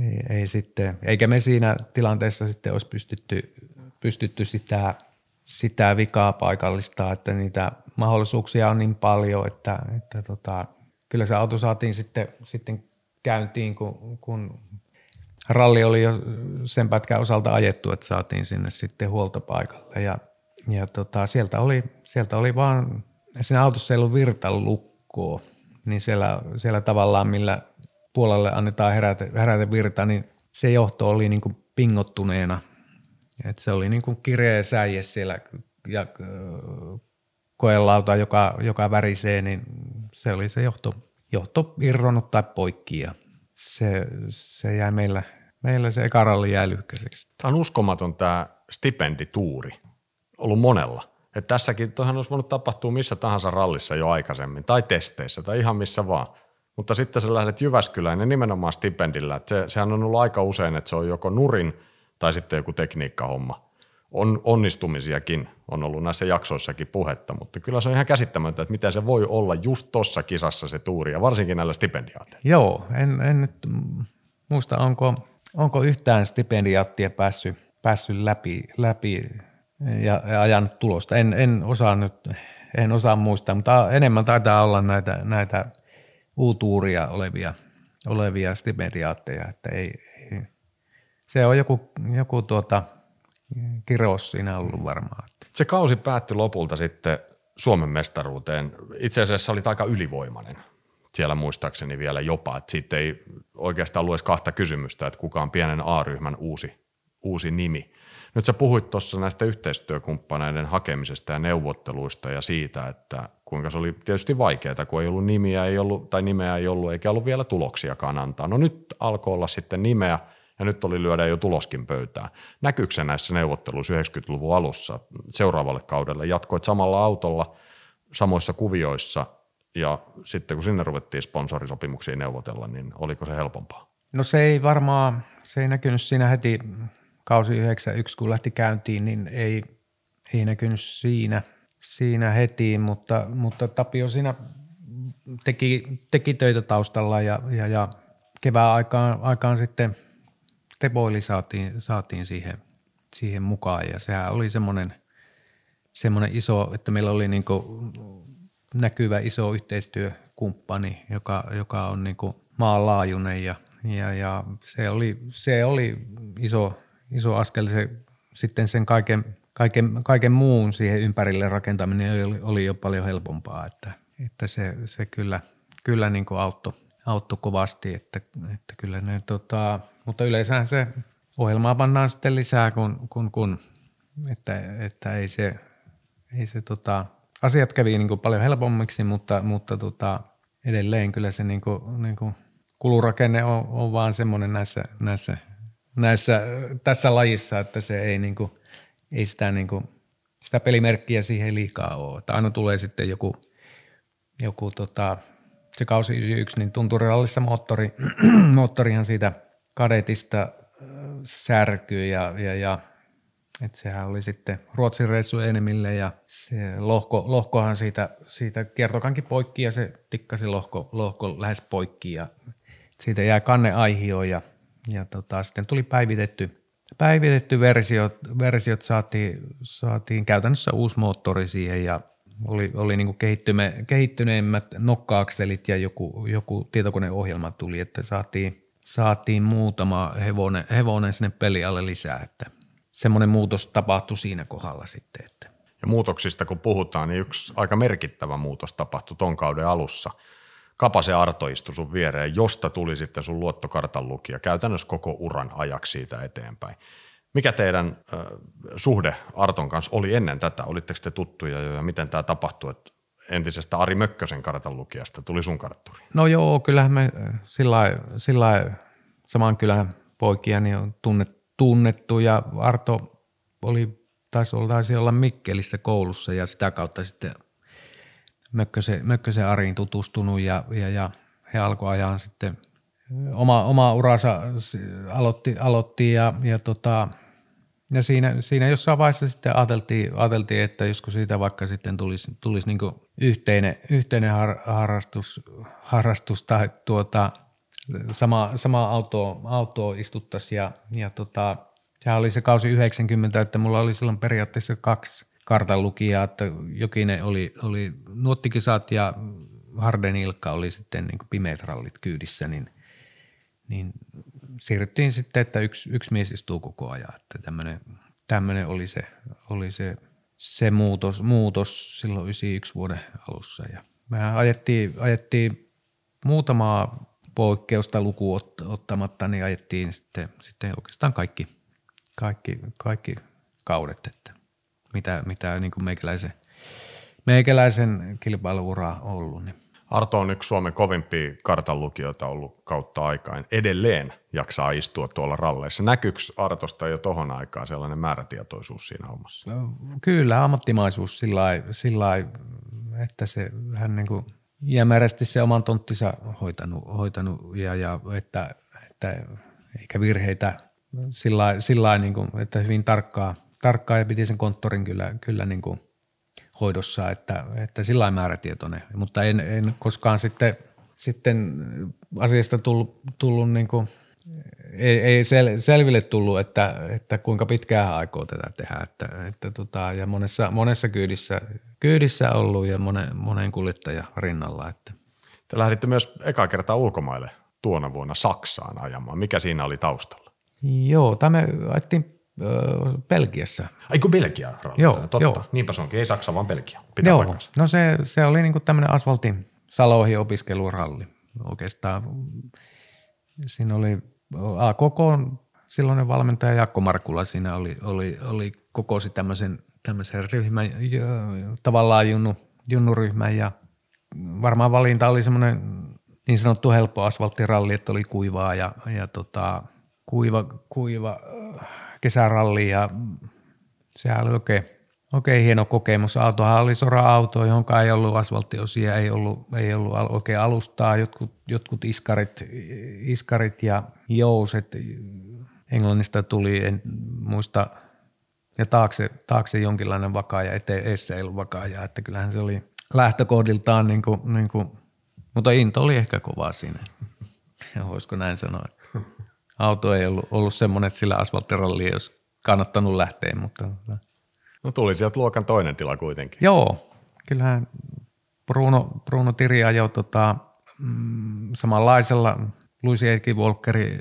ei, ei, sitten, eikä me siinä tilanteessa sitten olisi pystytty, pystytty sitä, sitä vikaa paikallistaa, että niitä mahdollisuuksia on niin paljon, että, että tota, kyllä se auto saatiin sitten, sitten käyntiin, kun, kun ralli oli jo sen pätkän osalta ajettu, että saatiin sinne sitten huoltopaikalle. Ja, ja tota, sieltä, oli, sieltä oli vaan, siinä autossa ei ollut virtalukkoa, niin siellä, siellä tavallaan millä puolelle annetaan heräte, heräte virta, niin se johto oli niin kuin pingottuneena. Et se oli niin kuin kireä säie siellä ja koelauta, joka, joka värisee, niin se oli se johto, johto irronnut tai poikki ja se, se jäi meillä, meillä se eka ralli jäi lyhkäiseksi. Tämä on uskomaton tämä stipendituuri, ollut monella. Että tässäkin toihan olisi voinut tapahtua missä tahansa rallissa jo aikaisemmin, tai testeissä, tai ihan missä vaan. Mutta sitten sä lähdet Jyväskylään ja nimenomaan stipendillä. Se, sehän on ollut aika usein, että se on joko nurin tai sitten joku tekniikkahomma. On, onnistumisiakin on ollut näissä jaksoissakin puhetta, mutta kyllä se on ihan käsittämätöntä, että miten se voi olla just tuossa kisassa se tuuri, ja varsinkin näillä stipendiaateilla. Joo, en, en nyt muista, onko, onko yhtään stipendiaattia päässyt, päässyt läpi, läpi ja, ja ajanut tulosta. En, en osaa nyt, en osaa muistaa, mutta enemmän taitaa olla näitä, näitä uutuuria olevia, olevia stipendiaatteja, että ei, ei, se on joku, joku tuota, kirous siinä ollut varmaan. Se kausi päättyi lopulta sitten Suomen mestaruuteen. Itse asiassa oli aika ylivoimainen siellä muistaakseni vielä jopa, että siitä ei oikeastaan ollut kahta kysymystä, että kuka on pienen A-ryhmän uusi, uusi nimi. Nyt sä puhuit tuossa näistä yhteistyökumppaneiden hakemisesta ja neuvotteluista ja siitä, että kuinka se oli tietysti vaikeaa, kun ei ollut nimiä ei ollut, tai nimeä ei ollut, eikä ollut vielä tuloksiakaan antaa. No nyt alkoi olla sitten nimeä, ja nyt oli lyödä jo tuloskin pöytään. Näkyykö se näissä neuvotteluissa 90-luvun alussa seuraavalle kaudelle? Jatkoit samalla autolla, samoissa kuvioissa, ja sitten kun sinne ruvettiin sponsorisopimuksia neuvotella, niin oliko se helpompaa? No se ei varmaan, se ei näkynyt siinä heti kausi 91, kun lähti käyntiin, niin ei, ei näkynyt siinä, siinä heti, mutta, mutta Tapio siinä teki, teki töitä taustalla ja, ja, ja kevään aikaan, aikaan sitten Teboili saatiin, saatiin siihen, siihen mukaan ja sehän oli semmoinen, semmoinen iso, että meillä oli niin näkyvä iso yhteistyökumppani, joka, joka on niin maanlaajuinen ja, ja, ja se, oli, se oli iso, iso askel se, sitten sen kaiken, kaiken, kaiken muun siihen ympärille rakentaminen oli, oli jo paljon helpompaa, että, että se, se kyllä, kyllä niin auttoi, auttoi kovasti, että, että kyllä ne tota, mutta yleensä se ohjelmaa pannaan sitten lisää, kun, kun, kun että, että ei se, ei se tota, asiat kävi niin kuin paljon helpommiksi, mutta, mutta tota, edelleen kyllä se niin kuin, niin kuin kulurakenne on, on vaan semmoinen näissä, näissä, näissä, tässä lajissa, että se ei, niin kuin, ei sitä, niin kuin, sitä pelimerkkiä siihen liikaa ole. Että aina tulee sitten joku, joku tota, se kausi 91, niin tunturirallissa moottori, [clears throat] moottorihan siitä – kadetista särkyy ja, ja, ja että sehän oli sitten Ruotsin reissu enemmille ja se lohko, lohkohan siitä, siitä kiertokankin poikki ja se tikkasi lohko, lohko lähes poikki ja siitä jäi kanneaihio ja, ja tota, sitten tuli päivitetty, päivitetty versiot, versiot saatiin, saatiin käytännössä uusi moottori siihen ja oli, oli niin kehittyneimmät nokkaakselit ja joku, joku tietokoneohjelma tuli, että saatiin – saatiin muutama hevonen, hevonen sinne pelialle lisää, että semmoinen muutos tapahtui siinä kohdalla sitten. Että. Ja muutoksista kun puhutaan, niin yksi aika merkittävä muutos tapahtui ton kauden alussa. Kapase Arto istui sun viereen, josta tuli sitten sun luottokartan lukija käytännössä koko uran ajaksi siitä eteenpäin. Mikä teidän äh, suhde Arton kanssa oli ennen tätä? Olitteko te tuttuja jo ja miten tämä tapahtui, että entisestä Ari Mökkösen kartan lukijasta tuli sun kartturi? No joo, kyllähän me sillä sillä saman kylän poikia niin on tunnet, tunnettu ja Arto oli, taisi olla, taisi olla Mikkelissä koulussa ja sitä kautta sitten Mökkösen, Mökkösen Ariin tutustunut ja, ja, ja he alkoi ajaa sitten oma, oma uransa aloitti, aloitti ja, ja, tota, ja siinä, siinä jossain vaiheessa sitten ajateltiin, ajateltiin, että josko siitä vaikka sitten tulisi, tulisi niin yhteinen, yhteinen har, harrastus, harrastus tai tuota, sama, sama auto, auto istuttaisiin ja, ja tota, sehän oli se kausi 90, että mulla oli silloin periaatteessa kaksi kartanlukijaa, että Jokinen oli, oli nuottikisat ja Harden Ilkka oli sitten niin pimeät rallit kyydissä, niin, niin siirryttiin sitten, että yksi, yksi mies istuu koko ajan, että tämmöinen, tämmöinen oli se, oli se, se muutos, muutos silloin 91 vuoden alussa. Ja me ajettiin, ajettiin muutamaa poikkeusta lukuun ottamatta, niin ajettiin sitten, sitten oikeastaan kaikki, kaikki, kaikki kaudet, että mitä, mitä niin kuin meikäläisen, meikäläisen kilpailuura on ollut. Niin. Arto on yksi Suomen kovimpia kartanlukijoita ollut kautta aikaan. Edelleen jaksaa istua tuolla ralleissa. Näkyykö Artosta jo tohon aikaan sellainen määrätietoisuus siinä hommassa? No, kyllä, ammattimaisuus sillä lailla, että se hän niin kuin jämerästi se oman tonttinsa hoitanut, hoitanut ja, ja että, että, eikä virheitä sillä, sillä niin kuin, että hyvin tarkkaa, tarkkaa ja piti sen konttorin kyllä, kyllä niin kuin hoidossa, että, että sillä määrätietoinen, mutta en, en koskaan sitten, sitten asiasta tullut, tullut niin kuin, ei, ei sel, selville tullut, että, että kuinka pitkään aikoo tätä tehdä. Että, että tota, ja monessa, monessa kyydissä, kyydissä ollut ja monen, monen kuljettaja rinnalla. Että. Te lähditte myös eka kertaa ulkomaille tuona vuonna Saksaan ajamaan. Mikä siinä oli taustalla? Joo, tämä me ajettiin Belgiassa. Ai kun Belgia ralli. Joo, Totta. joo. Niinpä se onkin, ei Saksa vaan Belgia. Pitää Joo, paikkansa. no se, se oli niinku tämmöinen asfaltin saloihin opiskeluralli oikeastaan. Siinä oli AKK, silloinen valmentaja Jakko Markula siinä oli, oli, oli kokosi tämmöisen, tämmöisen ryhmän, tavallaan junnu, junnuryhmän ja varmaan valinta oli semmoinen niin sanottu helppo asfalttiralli, että oli kuivaa ja, ja tota, kuiva, kuiva kesäralli ja sehän oli oikein, oikein hieno kokemus. Autohan oli sora-auto, johon ei ollut asfalttiosia, ei ollut, ei ollut oikein alustaa. Jotkut, jotkut iskarit, iskarit ja jouset Englannista tuli, en muista, ja taakse, taakse jonkinlainen vakaaja, ettei eessä ei ollut vakaaja, että kyllähän se oli lähtökohdiltaan, niin kuin, niin kuin, mutta into oli ehkä kovaa siinä. [laughs] Voisiko näin sanoa. Auto ei ollut, ollut semmoinen, että sillä asfalttiralli ei olisi kannattanut lähteä, mutta No tuli sieltä luokan toinen tila kuitenkin. Joo, kyllähän Bruno, Bruno Tiri ajoi tota, mm, samanlaisella Luisi Eikki Volkeri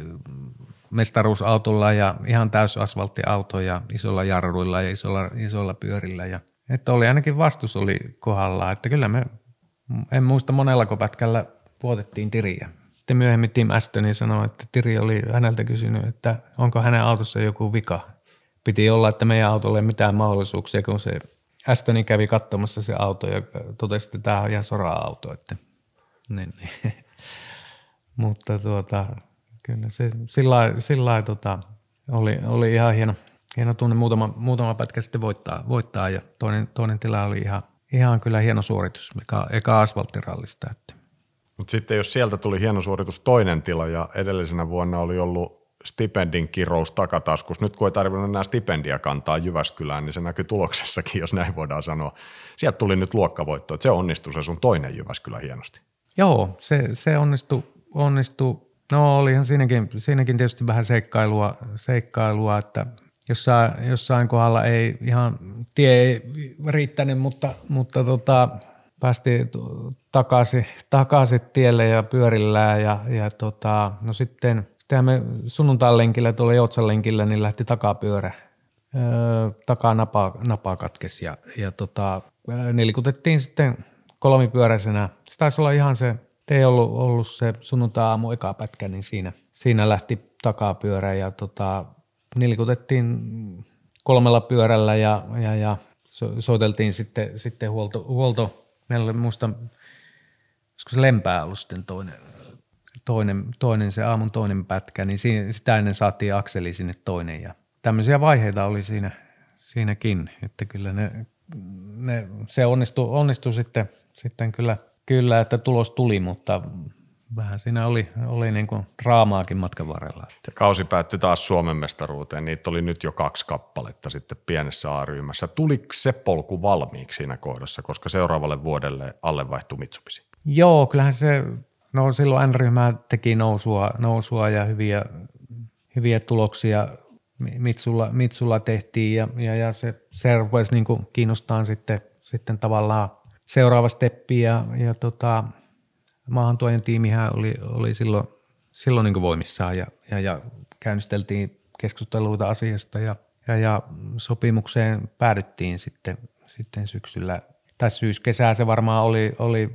mestaruusautolla ja ihan täys asfalttiauto ja isolla jarruilla ja isolla, isolla pyörillä. Ja, että oli ainakin vastus oli kohdallaan, että kyllä me, en muista monellako pätkällä vuotettiin Tiriä. Sitten myöhemmin Tim Astoni sanoi, että Tiri oli häneltä kysynyt, että onko hänen autossa joku vika. Piti olla, että meidän autolla ei mitään mahdollisuuksia, kun se Astoni kävi katsomassa se auto ja totesi, että tämä on ihan sora-auto. Että, niin, niin. [laughs] Mutta tuota, kyllä se sillä sillä tota, oli, oli ihan hieno, hieno tunne muutama, muutama pätkä sitten voittaa, voittaa ja toinen, toinen tila oli ihan, ihan kyllä hieno suoritus, eka, eka asfalttirallista. Että. Mutta sitten jos sieltä tuli hieno suoritus toinen tila ja edellisenä vuonna oli ollut stipendin kirous takataskus. Nyt kun ei tarvinnut enää stipendia kantaa Jyväskylään, niin se näkyy tuloksessakin, jos näin voidaan sanoa. Sieltä tuli nyt luokkavoitto, että se onnistui se sun toinen Jyväskylä hienosti. Joo, se, se onnistui, onnistui. No olihan siinäkin, siinäkin tietysti vähän seikkailua, seikkailua että jossain, jossain kohdalla ei ihan tie ei riittänyt, mutta, mutta tota, päästiin takaisin, takaisin tielle ja pyörillään ja, ja tota, no sitten, me sunnuntain lenkillä tuolla Joutsan lenkillä niin lähti takapyörä. Öö, takaa napa, napa katkesi ja, ja tota, nilkutettiin sitten kolmipyöräisenä. Se taisi olla ihan se, ei ollut, ollut se sunnuntai-aamu eka pätkä, niin siinä, siinä lähti takapyörä ja tota, nilkutettiin kolmella pyörällä ja, ja, ja so, soiteltiin sitten, sitten huolto, huolto meillä oli muista, olisiko se lempää ollut sitten toinen, toinen, toinen, se aamun toinen pätkä, niin siinä, sitä ennen saatiin akseli sinne toinen ja tämmöisiä vaiheita oli siinä, siinäkin, että kyllä ne ne, se onnistui, onnistui sitten, sitten kyllä, kyllä, että tulos tuli, mutta vähän siinä oli, oli niin kuin draamaakin matkan varrella. Ja kausi päättyi taas Suomen mestaruuteen. Niitä oli nyt jo kaksi kappaletta sitten pienessä A-ryhmässä. Tuliko se polku valmiiksi siinä kohdassa, koska seuraavalle vuodelle alle vaihtui Mitsubishi? Joo, kyllähän se, no silloin N-ryhmä teki nousua, nousua ja hyviä, hyviä tuloksia Mitsulla, Mitsulla tehtiin ja, ja, ja se, se rupesi niin kuin kiinnostaa sitten, sitten tavallaan seuraava steppi ja, ja tota, maahantuojan tiimihän oli, oli silloin, silloin niin voimissaan ja, ja, ja käynnisteltiin keskusteluita asiasta ja, ja, ja sopimukseen päädyttiin sitten, sitten syksyllä tai syyskesää se varmaan oli, oli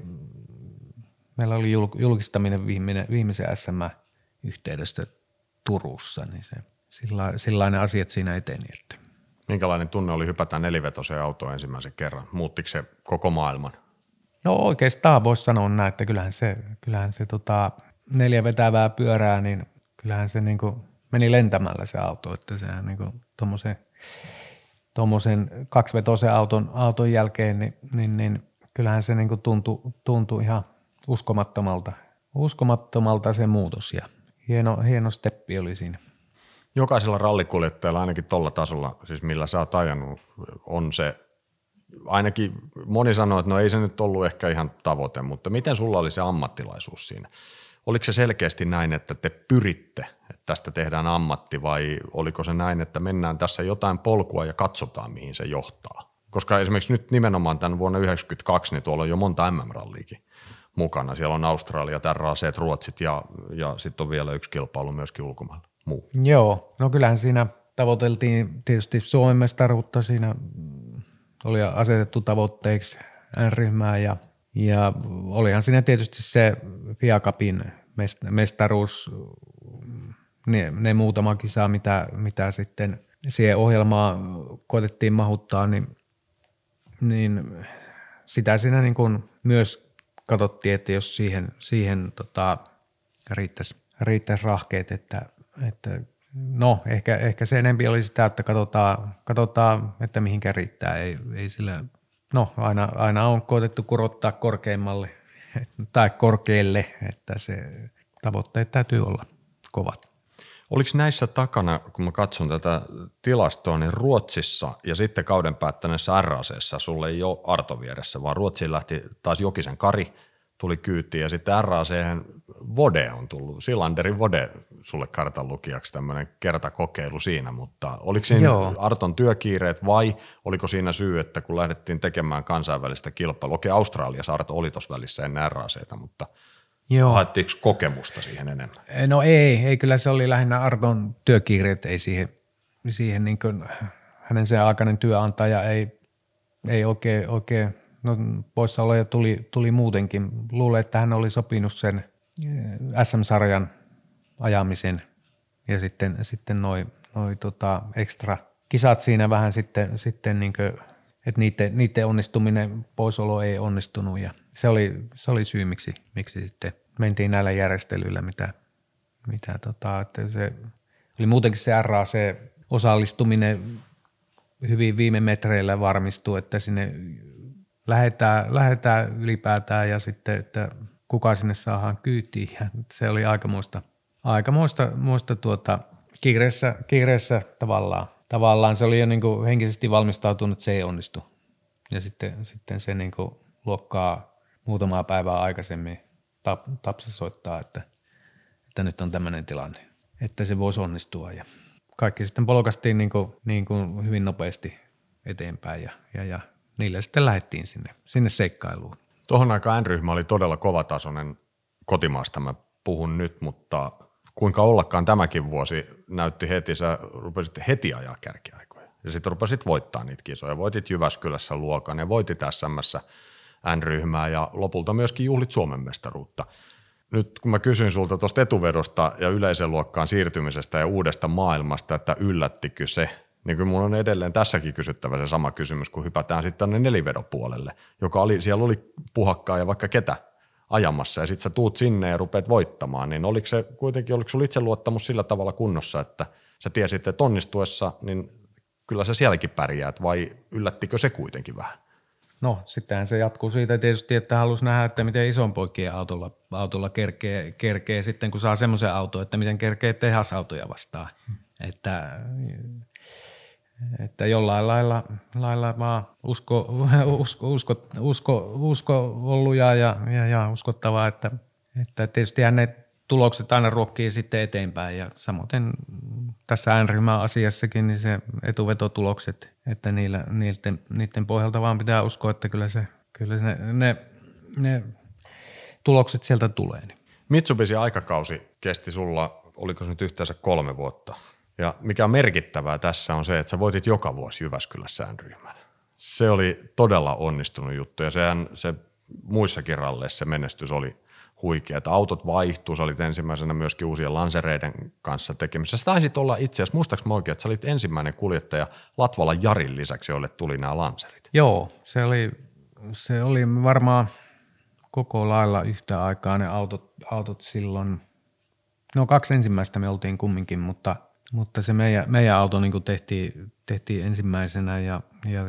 meillä oli julkistaminen viimeinen, viimeisen SM-yhteydestä Turussa, niin se sillä, sillainen asiat siinä eteni. Että. Minkälainen tunne oli hypätä nelivetoiseen autoon ensimmäisen kerran? Muuttiko se koko maailman? No oikeastaan voisi sanoa näin, että kyllähän se, kyllähän se tota, neljä vetävää pyörää, niin kyllähän se niin kuin meni lentämällä se auto, että sehän niin kuin tommosen, tommosen kaksivetoisen auton, auton jälkeen, niin, niin, niin kyllähän se niin kuin tuntui, tuntui ihan uskomattomalta, uskomattomalta se muutos ja hieno, hieno steppi oli siinä. Jokaisella rallikuljettajalla ainakin tuolla tasolla, siis millä sä oot ajanut, on se ainakin moni sanoo, että no ei se nyt ollut ehkä ihan tavoite, mutta miten sulla oli se ammattilaisuus siinä? Oliko se selkeästi näin, että te pyritte, että tästä tehdään ammatti vai oliko se näin, että mennään tässä jotain polkua ja katsotaan mihin se johtaa? Koska esimerkiksi nyt nimenomaan tämän vuonna 1992, niin tuolla on jo monta MM-ralliikin mukana. Siellä on Australia, RAC, Ruotsit ja, ja sitten on vielä yksi kilpailu myöskin ulkomailla. Muu. Joo, no kyllähän siinä tavoiteltiin tietysti Suomen mestaruutta siinä oli asetettu tavoitteiksi N-ryhmää ja, ja olihan siinä tietysti se Fiakapin mestaruus, ne, ne muutama kisa, mitä, mitä sitten siihen ohjelmaan koetettiin mahuttaa, niin, niin sitä siinä niin kuin myös katsottiin, että jos siihen, siihen tota, riittäisi, riittäisi rahkeet, että, että No, ehkä, ehkä se enempi oli sitä, että katsotaan, katsotaan että mihinkä riittää. Ei, ei sillä, no, aina, aina on koetettu kurottaa korkeimmalle tai korkealle, että se tavoitteet täytyy olla kovat. Oliko näissä takana, kun mä katson tätä tilastoa, niin Ruotsissa ja sitten kauden päättäneessä RACssä sulle ei ole Arto vieressä, vaan Ruotsiin lähti taas Jokisen Kari, tuli kyytiin ja sitten RAC Vode on tullut, Silanderin Vode sulle kartan lukijaksi tämmöinen kertakokeilu siinä, mutta oliko siinä Joo. Arton työkiireet vai oliko siinä syy, että kun lähdettiin tekemään kansainvälistä kilpailua, okei Australiassa Arto oli tuossa välissä ennen RACtä, mutta Joo. haettiinko kokemusta siihen enemmän? No ei, ei kyllä se oli lähinnä Arton työkiireet, ei siihen, siihen niin kuin, hänen se aikainen työnantaja ei, ei oikein, oikein no poissaoloja tuli, tuli muutenkin. Luulen, että hän oli sopinut sen eh, SM-sarjan ajamisen ja sitten, sitten noin noi tota ekstra kisat siinä vähän sitten, sitten niin kuin, että niiden, niiden onnistuminen poisolo ei onnistunut ja se oli, se oli syy, miksi, miksi sitten mentiin näillä järjestelyillä, mitä, mitä tota, että se oli muutenkin se RAC osallistuminen hyvin viime metreillä varmistuu, että sinne lähdetään, lähdetään ylipäätään ja sitten, että kuka sinne saadaan kyytiin. Ja se oli aikamoista, aikamoista muista tuota, kiireessä, kiireessä tavallaan. Tavallaan se oli jo niin kuin henkisesti valmistautunut, että se ei onnistu. Ja sitten, sitten se niin kuin luokkaa muutamaa päivää aikaisemmin tap, Tapsa soittaa, että, että nyt on tämmöinen tilanne, että se voisi onnistua. Ja kaikki sitten polkastiin niin kuin, niin kuin hyvin nopeasti eteenpäin ja, ja, ja niille sitten lähdettiin sinne, sinne seikkailuun. Tuohon aikaan N-ryhmä oli todella kovatasoinen kotimaasta, mä puhun nyt, mutta kuinka ollakaan tämäkin vuosi näytti heti, sä rupesit heti ajaa kärkiaikoja. Ja sitten rupesit voittaa niitä kisoja. Voitit Jyväskylässä luokan ja voitit sm N-ryhmää ja lopulta myöskin juhlit Suomen mestaruutta. Nyt kun mä kysyin sulta tuosta etuvedosta ja yleisen luokkaan siirtymisestä ja uudesta maailmasta, että yllättikö se, niin kuin mun on edelleen tässäkin kysyttävä se sama kysymys, kun hypätään sitten tänne nelivedon puolelle, joka oli, siellä oli puhakkaa ja vaikka ketä ajamassa ja sitten sä tuut sinne ja rupeat voittamaan, niin oliko se kuitenkin, oliko sulla itseluottamus sillä tavalla kunnossa, että sä tiesit, että onnistuessa, niin kyllä sä sielläkin pärjäät vai yllättikö se kuitenkin vähän? No sittenhän se jatkuu siitä tietysti, että halusi nähdä, että miten ison poikien autolla, autolla kerkee, kerkee sitten, kun saa semmoisen auton, että miten kerkee tehasautoja vastaan. Että, että jollain lailla, lailla vaan usko, usko, usko, usko, usko ollut ja, ja, ja uskottavaa, että, että tietysti ne tulokset aina ruokkii sitten eteenpäin ja samoin tässä N-ryhmä-asiassakin niin se etuvetotulokset, että niillä, niiden, niiden pohjalta vaan pitää uskoa, että kyllä, se, kyllä ne, ne, ne tulokset sieltä tulee. Mitsubishi aikakausi kesti sulla, oliko se nyt yhteensä kolme vuotta? Ja mikä on merkittävää tässä on se, että sä voitit joka vuosi Jyväskylässä ryhmän. Se oli todella onnistunut juttu ja sehän se muissakin ralleissa se menestys oli – huikea, että autot vaihtuu, sä olit ensimmäisenä myöskin uusien lansereiden kanssa tekemisissä. Sä taisit olla itse asiassa, muistaaks mä oikein, että sä olit ensimmäinen kuljettaja Latvala Jarin lisäksi, joille tuli nämä lanserit. Joo, se oli, se oli varmaan koko lailla yhtä aikaa ne autot, autot silloin, no kaksi ensimmäistä me oltiin kumminkin, mutta, mutta se meidän, meidän auto niin tehtiin, tehtiin ensimmäisenä ja, ja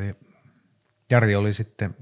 Jari oli sitten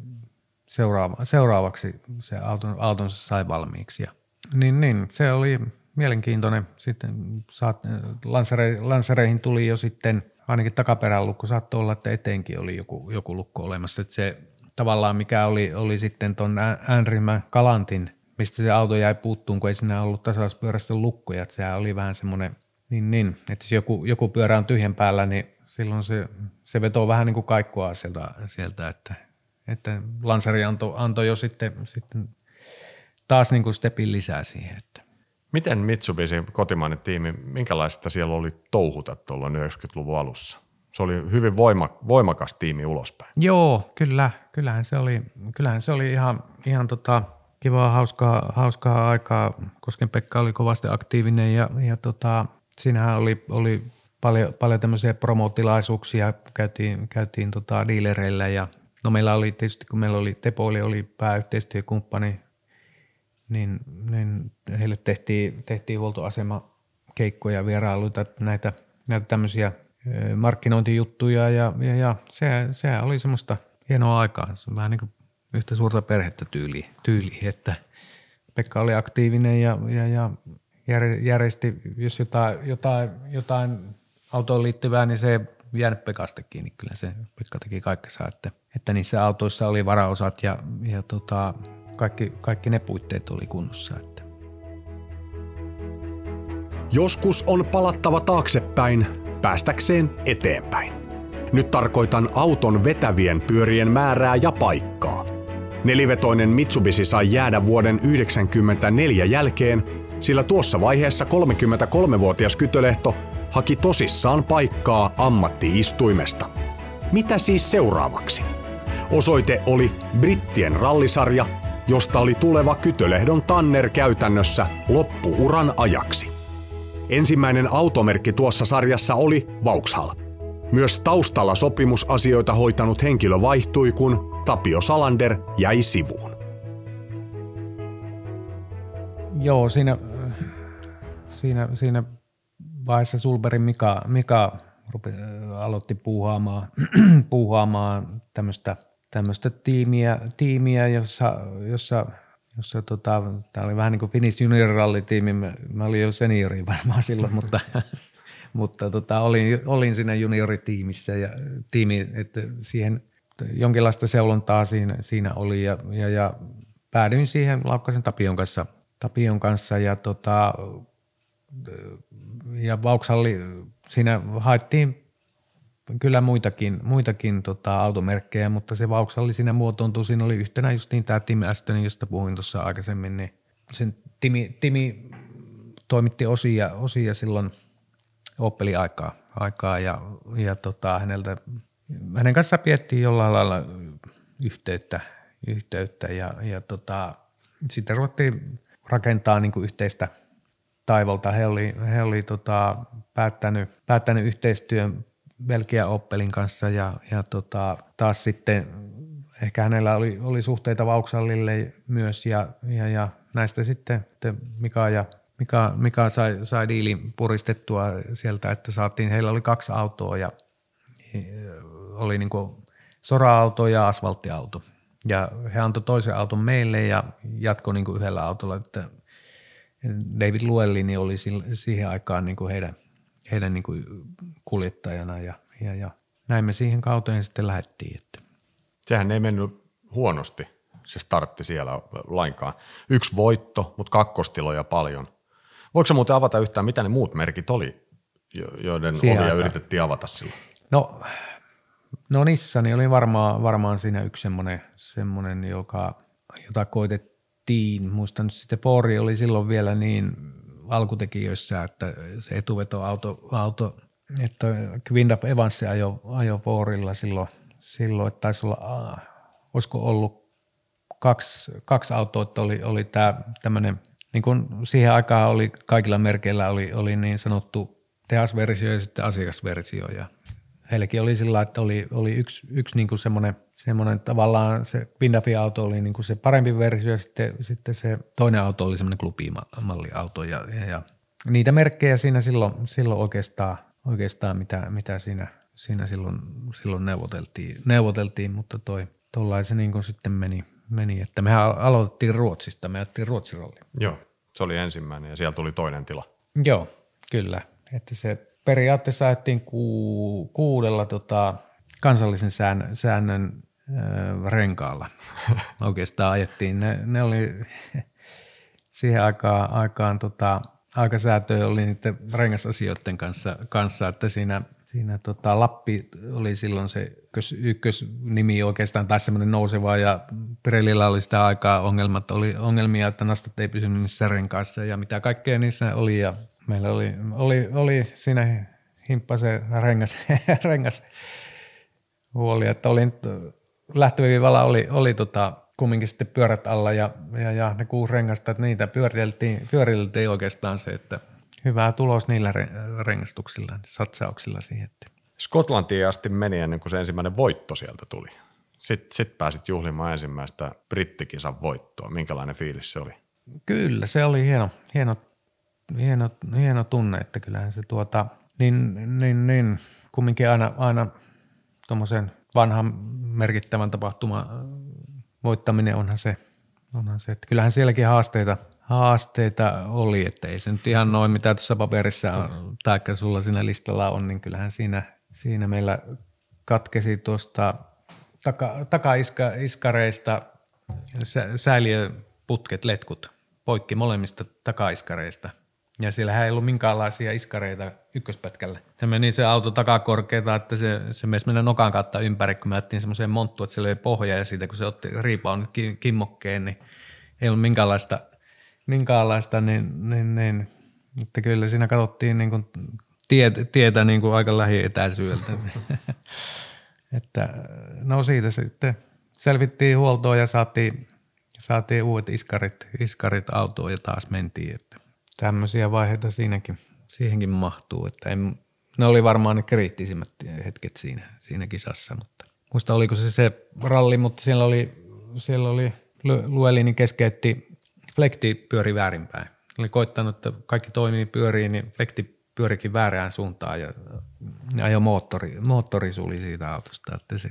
seuraava, seuraavaksi se auton, autonsa sai valmiiksi. Ja, niin, niin, se oli mielenkiintoinen. Sitten saat, lansere, lansereihin tuli jo sitten ainakin takaperän lukko, saattoi olla, että eteenkin oli joku, joku lukko olemassa. Että se tavallaan mikä oli, oli sitten tuon äänrimän kalantin, mistä se auto jäi puuttuun, kun ei siinä ollut tasauspyörästä lukkoja. Että sehän oli vähän semmoinen, niin, niin että jos joku, joku pyörä on tyhjän päällä, niin silloin se, se vetoo vähän niin kuin kaikkua sieltä, sieltä että että Lansari antoi, antoi jo sitten, sitten taas niin kuin stepin lisää siihen. Että. Miten Mitsubishi kotimainen tiimi, minkälaista siellä oli touhuta tuolla 90-luvun alussa? Se oli hyvin voima, voimakas tiimi ulospäin. Joo, kyllä. Kyllähän se oli, kyllähän se oli ihan, ihan tota, kivaa, hauskaa, hauskaa aikaa. Kosken Pekka oli kovasti aktiivinen ja, ja tota, siinähän oli, oli paljon, paljon tämmöisiä promotilaisuuksia. Käytiin, käytiin tota dealereillä ja No meillä oli tietysti, kun meillä oli, Tepo oli, oli pääyhteistyökumppani, niin, niin heille tehtiin, tehtiin huoltoasema keikkoja, vierailuita, näitä, näitä tämmöisiä markkinointijuttuja ja, ja, ja se, se oli semmoista hienoa aikaa. Se on vähän niin kuin yhtä suurta perhettä tyyli, tyyli että Pekka oli aktiivinen ja, ja, ja järjesti, jos jotain, jotain, jotain autoon liittyvää, niin se jäänyt Pekasta kiinni. Kyllä se Pekka teki kaikkensa, että, että niissä autoissa oli varaosat ja, ja tota, kaikki, kaikki ne puitteet oli kunnossa. Että. Joskus on palattava taaksepäin päästäkseen eteenpäin. Nyt tarkoitan auton vetävien pyörien määrää ja paikkaa. Nelivetoinen Mitsubishi sai jäädä vuoden 1994 jälkeen, sillä tuossa vaiheessa 33-vuotias kytölehto haki tosissaan paikkaa ammattiistuimesta. Mitä siis seuraavaksi? Osoite oli Brittien rallisarja, josta oli tuleva Kytölehdon Tanner käytännössä loppuuran ajaksi. Ensimmäinen automerkki tuossa sarjassa oli Vauxhall. Myös taustalla sopimusasioita hoitanut henkilö vaihtui, kun Tapio Salander jäi sivuun. Joo, siinä, siinä, siinä vaiheessa Sulberin Mika, Mika rupi, aloitti puuhaamaan, [clears throat] puuhaamaan tämmöistä, tämmöistä tiimiä, tiimiä, jossa, jossa jossa tota, tämä oli vähän niin kuin Finnish Junior Rally-tiimi, mä, mä olin jo seniori varmaan silloin, mutta, [laughs] mutta tota, olin, olin siinä junioritiimissä ja tiimi, että siihen jonkinlaista seulontaa siinä, siinä oli ja, ja, ja päädyin siihen Laukkasen Tapion kanssa, Tapion kanssa ja tota, ja Vauxhalli, siinä haettiin kyllä muitakin, muitakin tota, automerkkejä, mutta se Vauxhalli siinä muotountui. Siinä oli yhtenä just niin tämä Tim Aston, josta puhuin tuossa aikaisemmin, niin sen Timi, Timi toimitti osia, osia silloin Opelin aikaa, aikaa ja, ja tota, häneltä, hänen kanssaan piettiin jollain lailla yhteyttä, yhteyttä ja, ja tota, sitten ruvettiin rakentaa niin kuin yhteistä – Taivalta. He oli, he oli tota, päättänyt, päättänyt yhteistyön Belgia Oppelin kanssa ja, ja tota, taas sitten ehkä hänellä oli, oli suhteita Vauksallille myös ja, ja, ja näistä sitten, Mika ja Mika, Mika sai, sai diilin puristettua sieltä, että saatiin, heillä oli kaksi autoa ja, oli niin kuin sora-auto ja asfalttiauto. Ja he antoi toisen auton meille ja jatkoi niin kuin yhdellä autolla, että David Luellini oli siihen aikaan niin kuin heidän, heidän niin kuin kuljettajana ja, ja, ja näin me siihen kauteen sitten lähdettiin. Että. Sehän ei mennyt huonosti se startti siellä lainkaan. Yksi voitto, mutta kakkostiloja paljon. Voiko muuten avata yhtään, mitä ne muut merkit oli, joiden Siihen ovia aikaan. yritettiin avata silloin? No, no Nissani oli varmaan, varmaan siinä yksi semmoinen, semmoinen joka, jota koitettiin. Muistan nyt sitten Fori oli silloin vielä niin alkutekijöissä, että se etuvetoauto, auto, että Quindap Evans ajo, ajo Forilla silloin, silloin, että taisi olla, äh, olisiko ollut kaksi, kaksi autoa, että oli, oli tämä tämmöinen, niin kuin siihen aikaan oli kaikilla merkeillä oli, oli niin sanottu tehasversio ja sitten asiakasversio ja heilläkin oli sillä että oli, oli yksi, yksi niin kuin semmoinen, semmoinen tavallaan se Windafi-auto oli niin kuin se parempi versio ja sitten, sitten se toinen auto oli semmoinen klubimalliauto ja, ja, ja niitä merkkejä siinä silloin, silloin oikeastaan, oikeastaan mitä, mitä siinä, siinä silloin, silloin neuvoteltiin, neuvoteltiin, mutta toi, tollain se niin kuin sitten meni, meni, että mehän aloitettiin Ruotsista, me ajettiin Ruotsin rolli. Joo, se oli ensimmäinen ja siellä tuli toinen tila. Joo, kyllä. Että se periaatteessa ajettiin ku, kuudella tota, kansallisen sään, säännön äh, renkaalla. [laughs] Oikeastaan ajettiin. Ne, ne oli [laughs] siihen aikaan, aikaan tota, aikasäätö oli niiden rengasasioiden kanssa, kanssa että siinä – Siinä tota, Lappi oli silloin se ykkös, ykkösnimi oikeastaan tai semmoinen nouseva ja Pirellillä oli sitä aikaa ongelmat, oli ongelmia, että nastat ei pysynyt niissä renkaissa ja mitä kaikkea niissä oli ja meillä oli, oli, oli siinä himppa se rengas, [laughs] rengas huoli, että olin lähtövivalla oli, oli tota, kumminkin sitten pyörät alla ja, ja, ja ne kuusi rengasta, että niitä pyöriteltiin, pyöriteltiin oikeastaan se, että hyvää tulos niillä rengastuksilla, satsauksilla siihen. Skotlantiin asti meni ennen kuin se ensimmäinen voitto sieltä tuli. Sitten sit pääsit juhlimaan ensimmäistä brittikisan voittoa. Minkälainen fiilis se oli? Kyllä, se oli hieno, hieno, hieno, hieno tunne, että kyllähän se tuota, niin, niin, niin kumminkin aina, aina tuommoisen vanhan merkittävän tapahtuma voittaminen onhan se, onhan se, että kyllähän sielläkin haasteita – haasteita oli, että ei se nyt ihan noin, mitä tuossa paperissa tai sulla siinä listalla on, niin kyllähän siinä, siinä meillä katkesi tuosta taka, takaiskareista sä, säiliöputket, letkut poikki molemmista takaiskareista. Ja siellä ei ollut minkäänlaisia iskareita ykköspätkällä. Se meni se auto takakorkeata, että se, se meni mennä nokan kautta ympäri, kun me jättiin semmoiseen monttuun, että siellä oli pohja ja siitä kun se otti riipaun kimmokkeen, niin ei ollut minkäänlaista minkäänlaista, niin, niin, niin että kyllä siinä katsottiin niin kuin tietä, tietä niin kuin aika lähietäisyydeltä. [laughs] että no siitä sitten selvittiin huoltoa ja saatiin, saatiin uudet iskarit, iskarit autoon ja taas mentiin. Että tämmöisiä vaiheita siinäkin, siihenkin mahtuu. Että en, ne oli varmaan ne kriittisimmät hetket siinä, siinä kisassa, mutta muista oliko se se ralli, mutta siellä oli, siellä oli Luelini keskeytti flekti pyöri väärinpäin. Oli koittanut, että kaikki toimii pyörii, niin flekti pyörikin väärään suuntaan ja ajoi moottori, moottori suli siitä autosta. Että, se,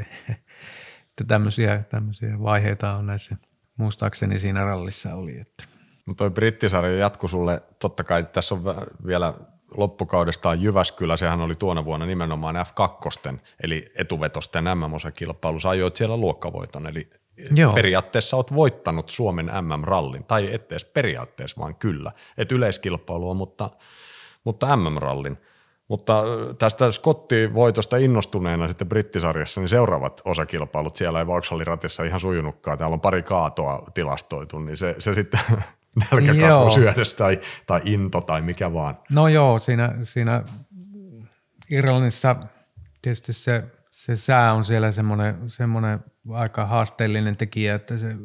että tämmöisiä, tämmöisiä vaiheita on näissä, muistaakseni siinä rallissa oli. Että. No toi brittisarja jatkui sulle, totta kai tässä on vielä loppukaudestaan Jyväskylä, sehän oli tuona vuonna nimenomaan F2, eli etuvetosten MM-osakilpailu. Sä ajoit siellä luokkavoiton, eli Joo. periaatteessa olet voittanut Suomen MM-rallin, tai et edes periaatteessa, vaan kyllä. Et yleiskilpailua, mutta, mutta MM-rallin. Mutta tästä Scottiin voitosta innostuneena sitten brittisarjassa, niin seuraavat osakilpailut siellä ei Vauxhall-ratissa ihan sujunutkaan. Täällä on pari kaatoa tilastoitu, niin se, se sitten [laughs] nälkäkasvu syödessä tai, tai into tai mikä vaan. No joo, siinä, siinä Irlannissa tietysti se, se sää on siellä semmoinen, semmoinen aika haasteellinen tekijä, että se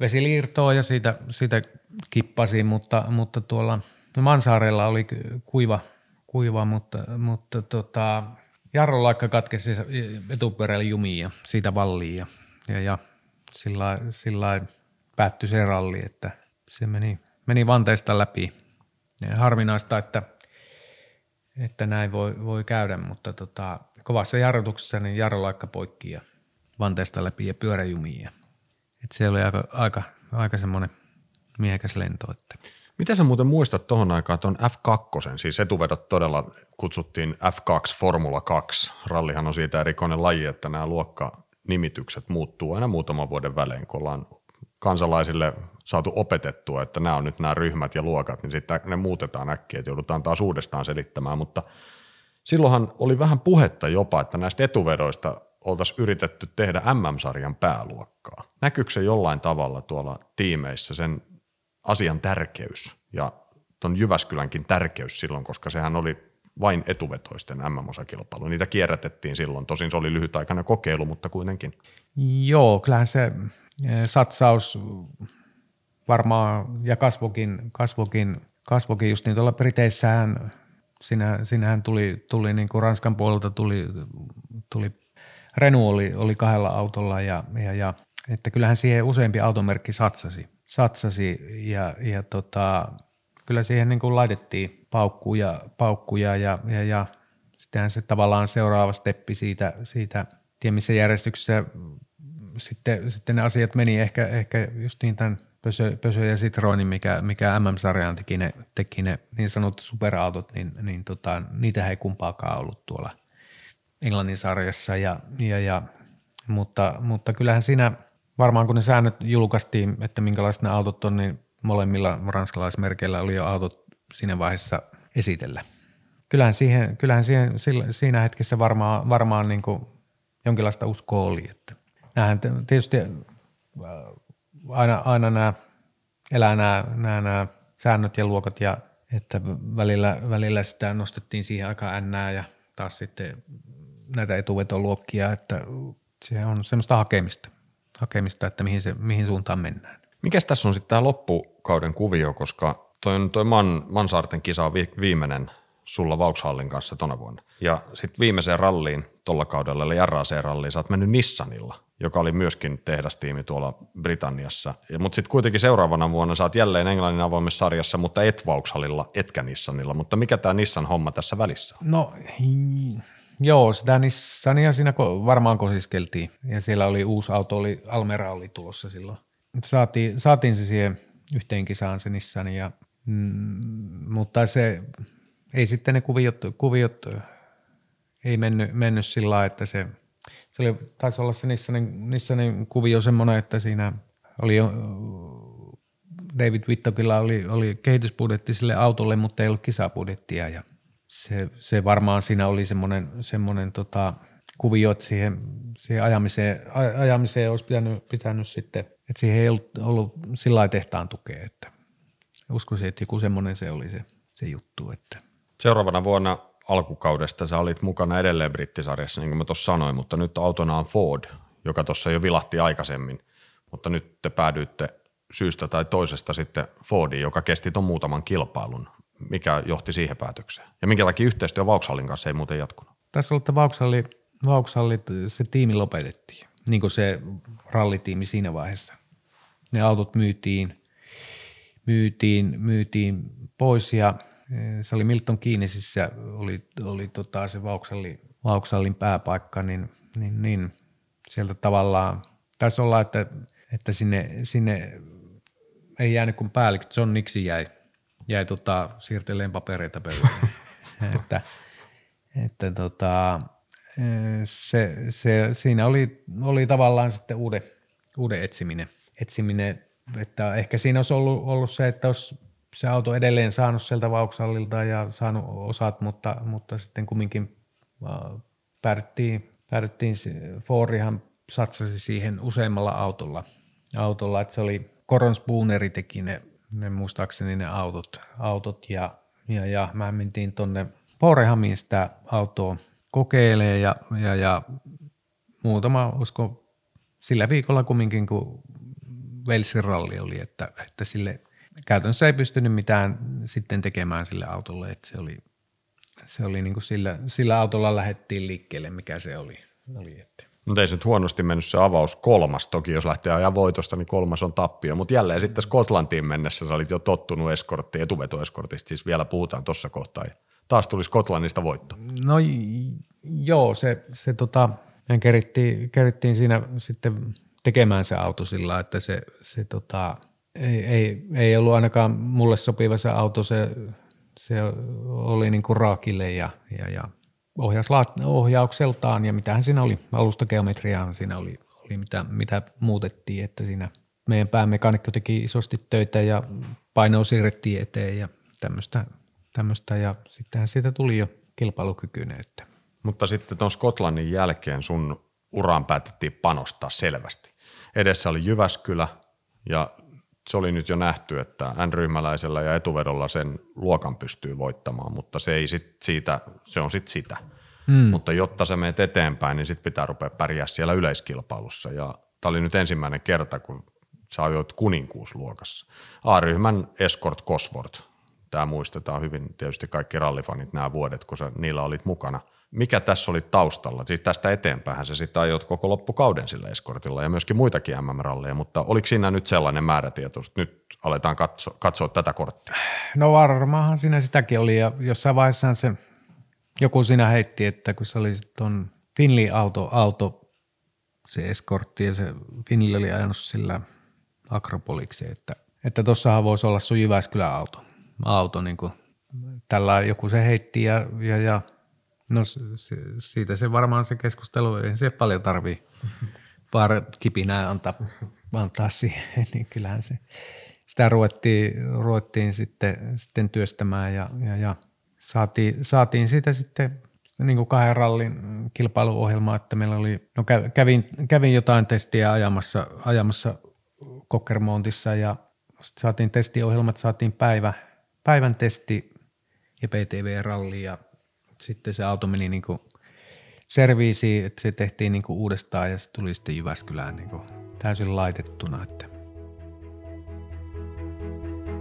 vesi liirtoo ja siitä, siitä kippasi, mutta, mutta tuolla Mansaarella oli kuiva, kuiva mutta, mutta tota, Jarro Laikka katkesi etupyörällä jumiin ja siitä valliin ja, ja, ja sillä, sillä päättyi se ralli, että se meni, meni vanteista läpi. Ja harvinaista, että, että näin voi, voi käydä, mutta tota, kovassa jarrutuksessa niin jarrolaikka poikki ja vanteesta läpi ja pyöräjumiin. Et se oli aika, aika, aika semmoinen miehekäs lento. Että. Miten sä muuten muistat tuohon aikaan tuon F2, siis etuvedot todella kutsuttiin F2 Formula 2. Rallihan on siitä erikoinen laji, että nämä luokkanimitykset muuttuu aina muutaman vuoden välein, kun ollaan kansalaisille saatu opetettua, että nämä on nyt nämä ryhmät ja luokat, niin sitten ne muutetaan äkkiä, että joudutaan taas uudestaan selittämään, mutta silloinhan oli vähän puhetta jopa, että näistä etuvedoista oltaisiin yritetty tehdä MM-sarjan pääluokkaa. Näkyykö se jollain tavalla tuolla tiimeissä sen asian tärkeys ja tuon Jyväskylänkin tärkeys silloin, koska sehän oli vain etuvetoisten MM-osakilpailu. Niitä kierrätettiin silloin, tosin se oli lyhytaikainen kokeilu, mutta kuitenkin. Joo, kyllähän se satsaus varmaan ja kasvokin, kasvokin, kasvokin just niin tuolla Briteissähän sinä, sinähän tuli, tuli niin kuin Ranskan puolelta tuli, tuli Renault oli, oli kahdella autolla ja, ja, ja että kyllähän siihen useampi automerkki satsasi, satsasi ja, ja tota, kyllä siihen niin kuin laitettiin paukkuja, paukkuja ja, ja, ja sittenhän se tavallaan seuraava steppi siitä, siitä tiedä missä järjestyksessä sitten, sitten ne asiat meni ehkä, ehkä just niin tämän Pösö, Pösö ja Citroenin, mikä, mikä MM-sarjaan teki ne, teki ne niin sanotut superautot, niin, niin tota, niitä ei kumpaakaan ollut tuolla Englannin sarjassa. Ja, ja, ja, mutta, mutta kyllähän siinä varmaan kun ne säännöt julkaistiin, että minkälaiset ne autot on, niin molemmilla ranskalaismerkeillä oli jo autot siinä vaiheessa esitellä. Kyllähän, siihen, kyllähän siihen, siinä hetkessä varmaan, varmaan niin kuin jonkinlaista uskoa oli. Että nämähän tietysti aina, aina nämä elää nämä, nämä, nämä säännöt ja luokat ja että välillä, välillä sitä nostettiin siihen aikaan N ja taas sitten näitä etuvetoluokkia, että se on semmoista hakemista, hakemista että mihin, se, mihin suuntaan mennään. Mikäs tässä on sitten tämä loppukauden kuvio, koska toi, toi Man, Mansaarten kisa on vi, viimeinen sulla Vauxhallin kanssa tona vuonna. Ja sitten viimeiseen ralliin tuolla kaudella, eli RAC-ralliin, sä oot mennyt Nissanilla, joka oli myöskin tehdastiimi tuolla Britanniassa. Mutta sitten kuitenkin seuraavana vuonna sä oot jälleen Englannin avoimessa sarjassa, mutta et Vauxhallilla, etkä Nissanilla. Mutta mikä tämä Nissan homma tässä välissä on? No joo, sitä Nissania siinä varmaan kosiskeltiin. Ja siellä oli uusi auto, oli Almera oli tulossa silloin. Saatiin, saatiin se siihen yhteen kisaan se Nissan, ja, mm, mutta se ei sitten ne kuviot, kuviot ei mennyt, mennyt sillä lailla, että se, se oli, taisi olla se Nissanin, Nissanin kuvio semmoinen, että siinä oli David Wittokilla oli, oli kehitysbudjetti sille autolle, mutta ei ollut kisabudjettia ja se, se varmaan siinä oli semmoinen, semmoinen tota, kuvio, että siihen, siihen ajamiseen, ajamiseen olisi pitänyt, pitänyt sitten, että siihen ei ollut, ollut sillä lailla tehtaan tukea, että uskoisin, että joku semmoinen se oli se, se juttu, että Seuraavana vuonna alkukaudesta sä olit mukana edelleen brittisarjassa, niin kuin mä tuossa sanoin, mutta nyt autona on Ford, joka tuossa jo vilahti aikaisemmin, mutta nyt te päädyitte syystä tai toisesta sitten Fordiin, joka kesti tuon muutaman kilpailun. Mikä johti siihen päätökseen? Ja minkä takia yhteistyö Vauxhallin kanssa ei muuten jatkunut? Tässä oli, että Vauxhalli, Vauxhalli, se tiimi lopetettiin, niin kuin se rallitiimi siinä vaiheessa. Ne autot myytiin, myytiin, myytiin pois ja – se oli Milton Keynesissä, oli, oli tota se Vauxhallin, Vauxhallin pääpaikka, niin, niin, niin sieltä tavallaan taisi olla, että, että sinne, sinne ei jäänyt kuin päällikkö, John Nixon jäi, jäi tota, siirteleen papereita pöydälle. [laughs] [laughs] että, että tota, se, se, siinä oli, oli tavallaan sitten uuden, uuden etsiminen, etsiminen, että ehkä siinä olisi ollut, ollut se, että olisi se auto edelleen saanut sieltä Vauxhallilta ja saanut osat, mutta, mutta sitten kumminkin äh, päädyttiin, päädyttiin Fordihan satsasi siihen useammalla autolla, autolla. Että se oli Coron Spooneri teki ne, ne muistaakseni ne autot, autot ja, ja, ja mä mentiin tonne Porehamiin sitä autoa kokeilee ja, ja, ja muutama, usko sillä viikolla kumminkin, kun Velsin ralli oli, että, että sille käytännössä ei pystynyt mitään sitten tekemään sille autolle, että se oli, se oli niin kuin sillä, sillä autolla lähdettiin liikkeelle, mikä se oli. oli että. Mutta ei se nyt huonosti mennyt se avaus kolmas. Toki jos lähtee ajaa voitosta, niin kolmas on tappio. Mutta jälleen sitten Skotlantiin mennessä sä olit jo tottunut eskorttiin, etuvetoeskortista, siis vielä puhutaan tuossa kohtaa. taas tuli Skotlannista voitto. No joo, se, se tota, kerittiin, kerittiin siinä sitten tekemään se auto sillä, että se, se tota, ei, ei, ei, ollut ainakaan mulle sopiva se auto, se, se oli niin kuin raakille ja, ja, ja ohjaukseltaan ja mitähän siinä oli, alustageometriaan siinä oli, oli mitä, mitä muutettiin, että siinä meidän päämekaanikko teki isosti töitä ja paino siirrettiin eteen ja tämmöistä, tämmöistä ja sittenhän siitä tuli jo kilpailukykyinen. Että. Mutta sitten tuon Skotlannin jälkeen sun uraan päätettiin panostaa selvästi. Edessä oli Jyväskylä ja se oli nyt jo nähty, että N-ryhmäläisellä ja etuvedolla sen luokan pystyy voittamaan, mutta se, ei sit siitä, se on sitten sitä. Mm. Mutta jotta sä menet eteenpäin, niin sitten pitää rupea pärjää siellä yleiskilpailussa. Ja tämä oli nyt ensimmäinen kerta, kun sä ajoit kuninkuusluokassa. A-ryhmän Escort Cosworth. Tämä muistetaan hyvin tietysti kaikki rallifanit nämä vuodet, kun sä niillä olit mukana – mikä tässä oli taustalla? Siis tästä eteenpäin se sitten ajot koko loppukauden sillä eskortilla ja myöskin muitakin MM-ralleja, mutta oliko siinä nyt sellainen määrätietoisuus, nyt aletaan katso, katsoa tätä korttia? No varmaanhan siinä sitäkin oli ja jossain vaiheessa se joku siinä heitti, että kun se oli tuon Finli-auto, auto, se eskortti ja se Finli oli ajanut sillä Akropoliksi, että että tuossahan voisi olla sun Jyväskylän auto, auto niin kuin tällä joku se heitti ja, ja, ja No se, siitä se varmaan se keskustelu, ei se paljon tarvii [laughs] vaan kipinää antaa, antaa siihen, niin kyllähän se, sitä ruvettiin, ruvettiin sitten, sitten työstämään ja, ja, ja saatiin, saatiin siitä sitten niin kuin kahden rallin kilpailuohjelma, että meillä oli, no kävin, kävin jotain testiä ajamassa, ajamassa Kokkermontissa ja saatiin testiohjelmat, saatiin päivä, päivän testi ja PTV-ralli ja sitten se auto meni niin kuin serviisiin, että se tehtiin niin kuin uudestaan ja se tuli sitten Jyväskylään niin kuin täysin laitettuna. Että.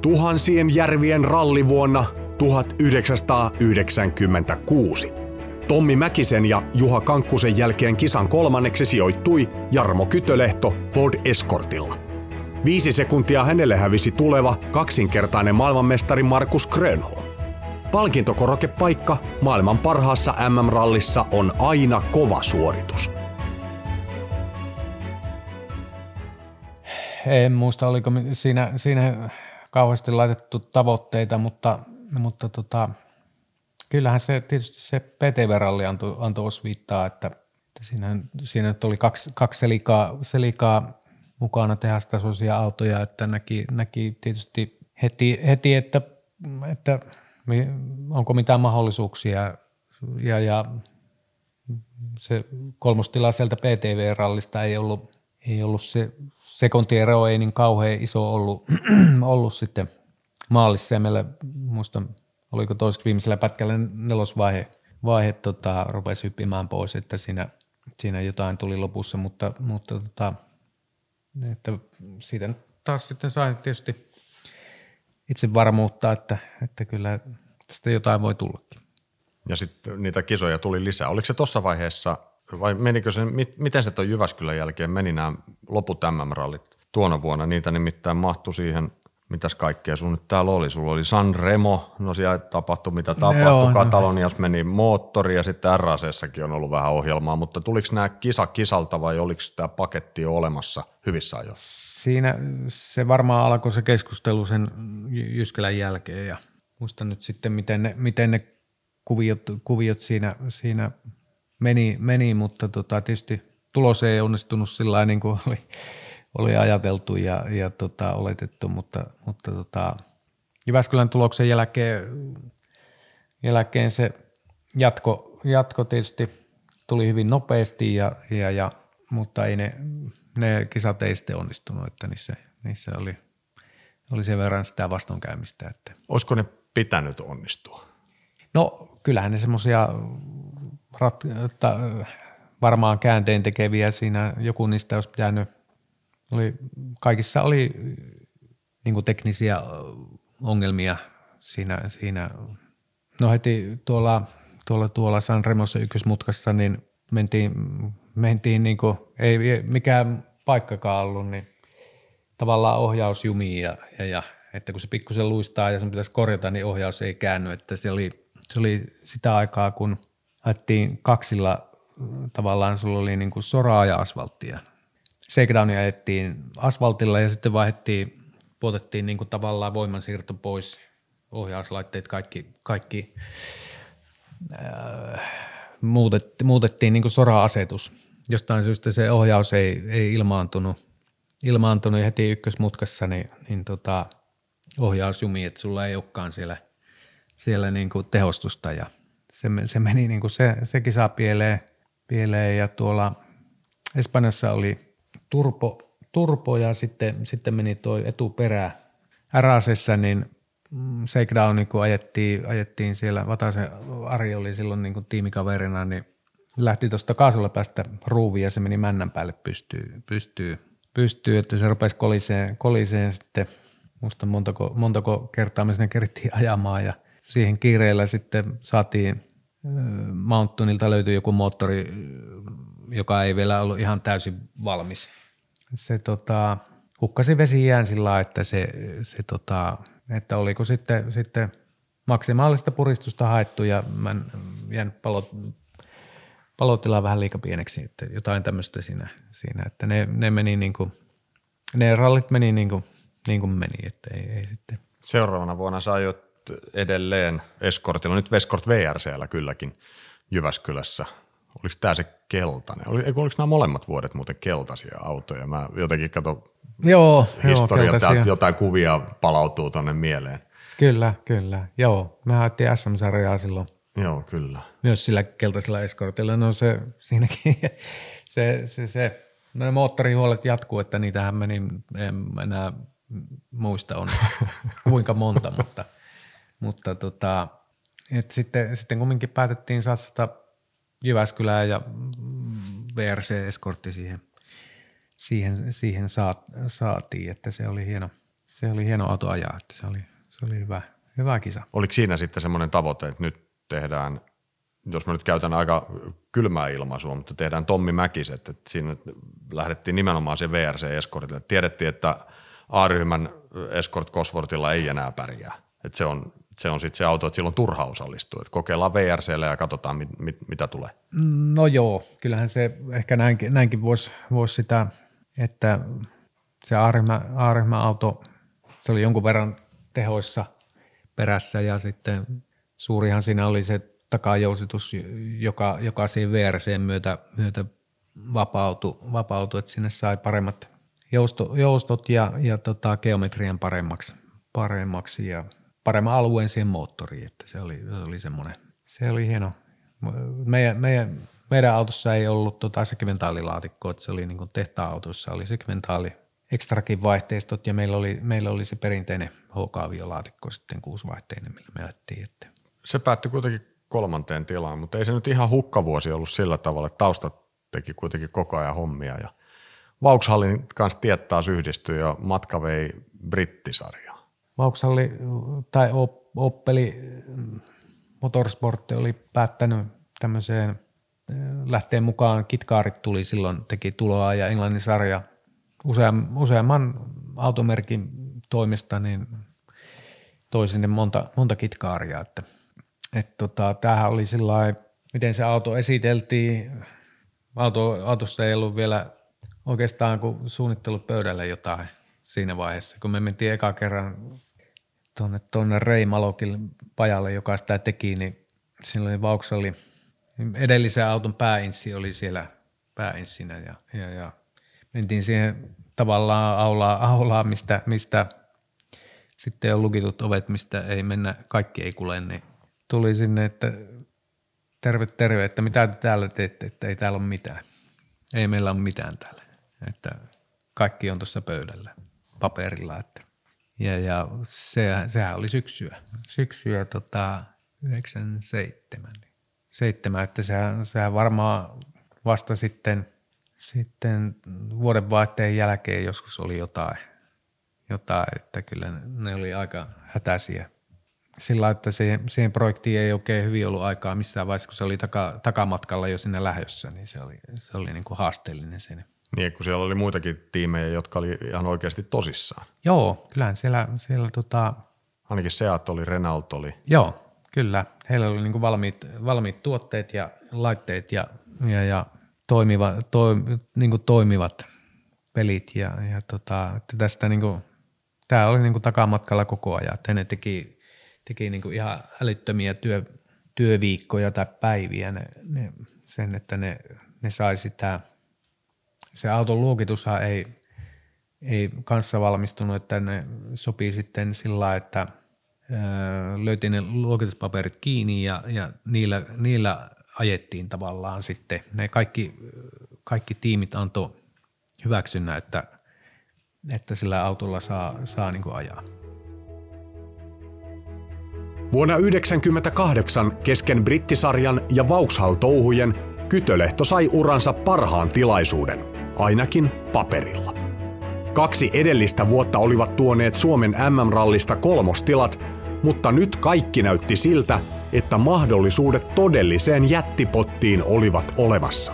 Tuhansien järvien ralli vuonna 1996. Tommi Mäkisen ja Juha Kankkusen jälkeen kisan kolmanneksi sijoittui Jarmo Kytölehto Ford Escortilla. Viisi sekuntia hänelle hävisi tuleva kaksinkertainen maailmanmestari Markus Grönholm. Palkintokorokepaikka maailman parhaassa MM-rallissa on aina kova suoritus. En muista, oliko siinä, siinä kauheasti laitettu tavoitteita, mutta, mutta tota, kyllähän se tietysti se PTV-ralli antoi, antoi osviittaa, että, että siinä, siinä oli kaksi, kaksi selikaa, selikaa mukana tehastasoisia autoja, että näki, näki tietysti heti, heti että, että onko mitään mahdollisuuksia? Ja, ja se kolmostila sieltä PTV-rallista ei ollut, ei ollut se sekuntiero ei niin kauhean iso ollut, [clears throat] ollut sitten maalissa. Ja meillä muistan, oliko toiseksi viimeisellä pätkällä nelosvaihe vaihe, tota, rupesi hyppimään pois, että siinä, siinä jotain tuli lopussa, mutta, mutta tota, että siitä taas sitten sai tietysti itse varmuutta, että, että kyllä tästä jotain voi tullakin. Ja sitten niitä kisoja tuli lisää. Oliko se tuossa vaiheessa, vai menikö se, miten se tuon Jyväskylän jälkeen meni nämä loput MM-rallit tuona vuonna? Niitä nimittäin mahtui siihen mitäs kaikkea sun nyt täällä oli? Sulla oli San Remo, no siellä tapahtui mitä tapahtui, Joo, Katalonias meni moottori ja sitten RACssäkin on ollut vähän ohjelmaa, mutta tuliko nämä kisa kisalta vai oliko tämä paketti jo olemassa hyvissä ajoin? Siinä se varmaan alkoi se keskustelu sen Jyskälän jälkeen ja muistan nyt sitten miten ne, miten ne kuviot, kuviot siinä, siinä meni, meni, mutta tota, tietysti tulos ei onnistunut sillä niin kuin oli oli ajateltu ja, ja tota, oletettu, mutta, mutta tota, Jyväskylän tuloksen jälkeen, jälkeen se jatko, jatko tietysti tuli hyvin nopeasti, ja, ja, ja, mutta ei ne, ne kisat ei sitten onnistunut, että niissä, niissä oli, oli sen verran sitä vastoinkäymistä. Että. Olisiko ne pitänyt onnistua? No kyllähän ne semmoisia varmaan käänteen tekeviä siinä, joku niistä olisi pitänyt oli, kaikissa oli niin kuin teknisiä ongelmia siinä, siinä. No heti tuolla, tuolla, tuolla San Remossa ykkösmutkassa niin mentiin, mentiin niin kuin, ei mikään paikkakaan ollut, niin tavallaan ohjaus jumiin ja, ja, ja että kun se pikkusen luistaa ja sen pitäisi korjata, niin ohjaus ei käänny, että se oli, se oli sitä aikaa, kun ajettiin kaksilla, tavallaan sulla oli niin kuin soraa ja asfalttia. Shakedownia ajettiin asfaltilla ja sitten vaihdettiin, puotettiin niin kuin tavallaan voimansiirto pois, ohjauslaitteet, kaikki, kaikki äh, muutettiin, muutettiin niin kuin sora-asetus. Jostain syystä se ohjaus ei, ei ilmaantunut, ilmaantunut heti ykkösmutkassa, niin, niin tota, ohjaus jumi, että sulla ei olekaan siellä, siellä niin kuin tehostusta ja se, se meni niin kuin se, se kisa pieleen, pieleen ja tuolla Espanjassa oli turpo, turpo ja sitten, sitten meni tuo etuperä Ärasessa, niin mm, shakedown, kun ajettiin, ajettiin siellä, Vatasen Ari oli silloin niin tiimikaverina, niin lähti tuosta kaasulla päästä ruuviin ja se meni männän päälle pystyy, pystyy, pystyy että se rupesi koliseen, koliseen sitten, muista montako, montako kertaa me sinne kerittiin ajamaan ja siihen kiireellä sitten saatiin Mountainilta löytyi joku moottori, joka ei vielä ollut ihan täysin valmis. Se tota, hukkasi vesijään sillä että se, se tota, että oliko sitten, sitten maksimaalista puristusta haettu ja mä jään palot, palotila vähän liika pieneksi, että jotain tämmöistä siinä, siinä että ne, ne meni niin kuin, ne rallit meni niin kuin, niin kuin meni, että ei, ei sitten. Seuraavana vuonna sä jo edelleen Escortilla, nyt Veskort VRCllä kylläkin Jyväskylässä. Oliko tämä se keltainen? Oli, oliko nämä molemmat vuodet muuten keltaisia autoja? Mä jotenkin katson joo, historiaa, joo, täältä jotain kuvia palautuu tuonne mieleen. Kyllä, kyllä. Joo, me haettiin SM-sarjaa silloin. Joo, kyllä. Myös sillä keltaisella eskortilla. No se siinäkin, [laughs] se, se, se no ne moottorihuolet jatkuu, että niitähän meni, en enää muista on [laughs] kuinka monta, mutta – mutta tota, et sitten, sitten kumminkin päätettiin satsata Jyväskylään ja VRC-eskortti siihen, siihen, siihen saat, saatiin, että se oli hieno, se oli hieno auto ajaa, että se oli, se oli hyvä, hyvä kisa. Oliko siinä sitten semmoinen tavoite, että nyt tehdään, jos mä nyt käytän aika kylmää ilmaisua, mutta tehdään Tommi Mäkiset, että siinä lähdettiin nimenomaan se VRC-eskortille. Tiedettiin, että A-ryhmän Escort Cosworthilla ei enää pärjää. Että se on se on sitten se auto, että silloin turha osallistua. Että kokeillaan VRCllä ja katsotaan, mit, mit, mitä tulee. No joo, kyllähän se ehkä näinkin, näinkin voisi vois sitä, että se A-ryhmä, auto, se oli jonkun verran tehoissa perässä ja sitten suurihan siinä oli se takajousitus, joka, joka siinä VRCn myötä, myötä vapautui, vapautui, että sinne sai paremmat jousto, joustot ja, ja tota, geometrian paremmaksi, paremmaksi ja paremman alueen siihen moottoriin, että se oli, se oli semmoinen, se oli hieno. Meidän, meidän, meidän autossa ei ollut tota sekventaalilaatikkoa, että se oli niin tehtaan autossa oli sekventaali ekstrakin vaihteistot ja meillä oli, meillä oli se perinteinen HK-laatikko sitten kuusivaihteinen, millä me ajettiin. Että. Se päättyi kuitenkin kolmanteen tilaan, mutta ei se nyt ihan hukkavuosi ollut sillä tavalla, että taustat teki kuitenkin koko ajan hommia ja Vauxhallin kanssa tiet taas yhdistyi ja matka vei brittisarja. Vauxhalli tai Oppeli Motorsport oli päättänyt tämmöiseen äh, lähteen mukaan. Kitkaarit tuli silloin, teki tuloa ja Englannin sarja useam, useamman automerkin toimesta niin toi sinne monta, monta kitkaaria. Että, et tota, tämähän oli sillä miten se auto esiteltiin. Auto, autossa ei ollut vielä oikeastaan kuin suunnittelupöydälle jotain siinä vaiheessa, kun me mentiin eka kerran tuonne, tuonne Rei Malokin pajalle, joka sitä teki, niin siinä oli Vauxhalli, edellisen auton pääinssi oli siellä pääinssinä ja, ja, ja mentiin siihen tavallaan aulaa, aulaa mistä, mistä sitten on lukitut ovet, mistä ei mennä, kaikki ei kule, niin tuli sinne, että terve, terve, että mitä te täällä teette, että ei täällä ole mitään. Ei meillä ole mitään täällä, että kaikki on tuossa pöydällä paperilla, että ja, ja se, sehän oli syksyä, syksyä tota, 97. Seitsemän, että sehän, sehän varmaan vasta sitten, sitten vuodenvaihteen jälkeen joskus oli jotain, jotain, että kyllä ne oli aika hätäisiä. Sillä että siihen, siihen projektiin ei oikein hyvin ollut aikaa missään vaiheessa, kun se oli taka, takamatkalla jo sinne lähössä, niin se oli, se oli niin kuin haasteellinen siinä. Niin, kun siellä oli muitakin tiimejä, jotka oli ihan oikeasti tosissaan. Joo, kyllähän siellä, siellä tota... Ainakin Seat oli, Renault oli. Joo, kyllä. Heillä oli niin valmiit, valmiit tuotteet ja laitteet ja, ja, ja toimiva, to, niin toimivat pelit. Ja, ja tota, että tästä niin kuin, tämä oli niin kuin takamatkalla koko ajan. Että ne teki, teki niin kuin ihan älyttömiä työ, työviikkoja tai päiviä ne, ne, sen, että ne, ne sai sitä, se auton luokitushan ei, ei kanssa valmistunut, että ne sopii sitten sillä että löytiin ne luokituspaperit kiinni ja, ja niillä, niillä ajettiin tavallaan sitten. Ne kaikki, kaikki tiimit antoi hyväksynnä, että, että sillä autolla saa, saa niin ajaa. Vuonna 1998 kesken brittisarjan ja Vauxhall-touhujen Kytölehto sai uransa parhaan tilaisuuden, ainakin paperilla. Kaksi edellistä vuotta olivat tuoneet Suomen MM-rallista kolmostilat, mutta nyt kaikki näytti siltä, että mahdollisuudet todelliseen jättipottiin olivat olemassa.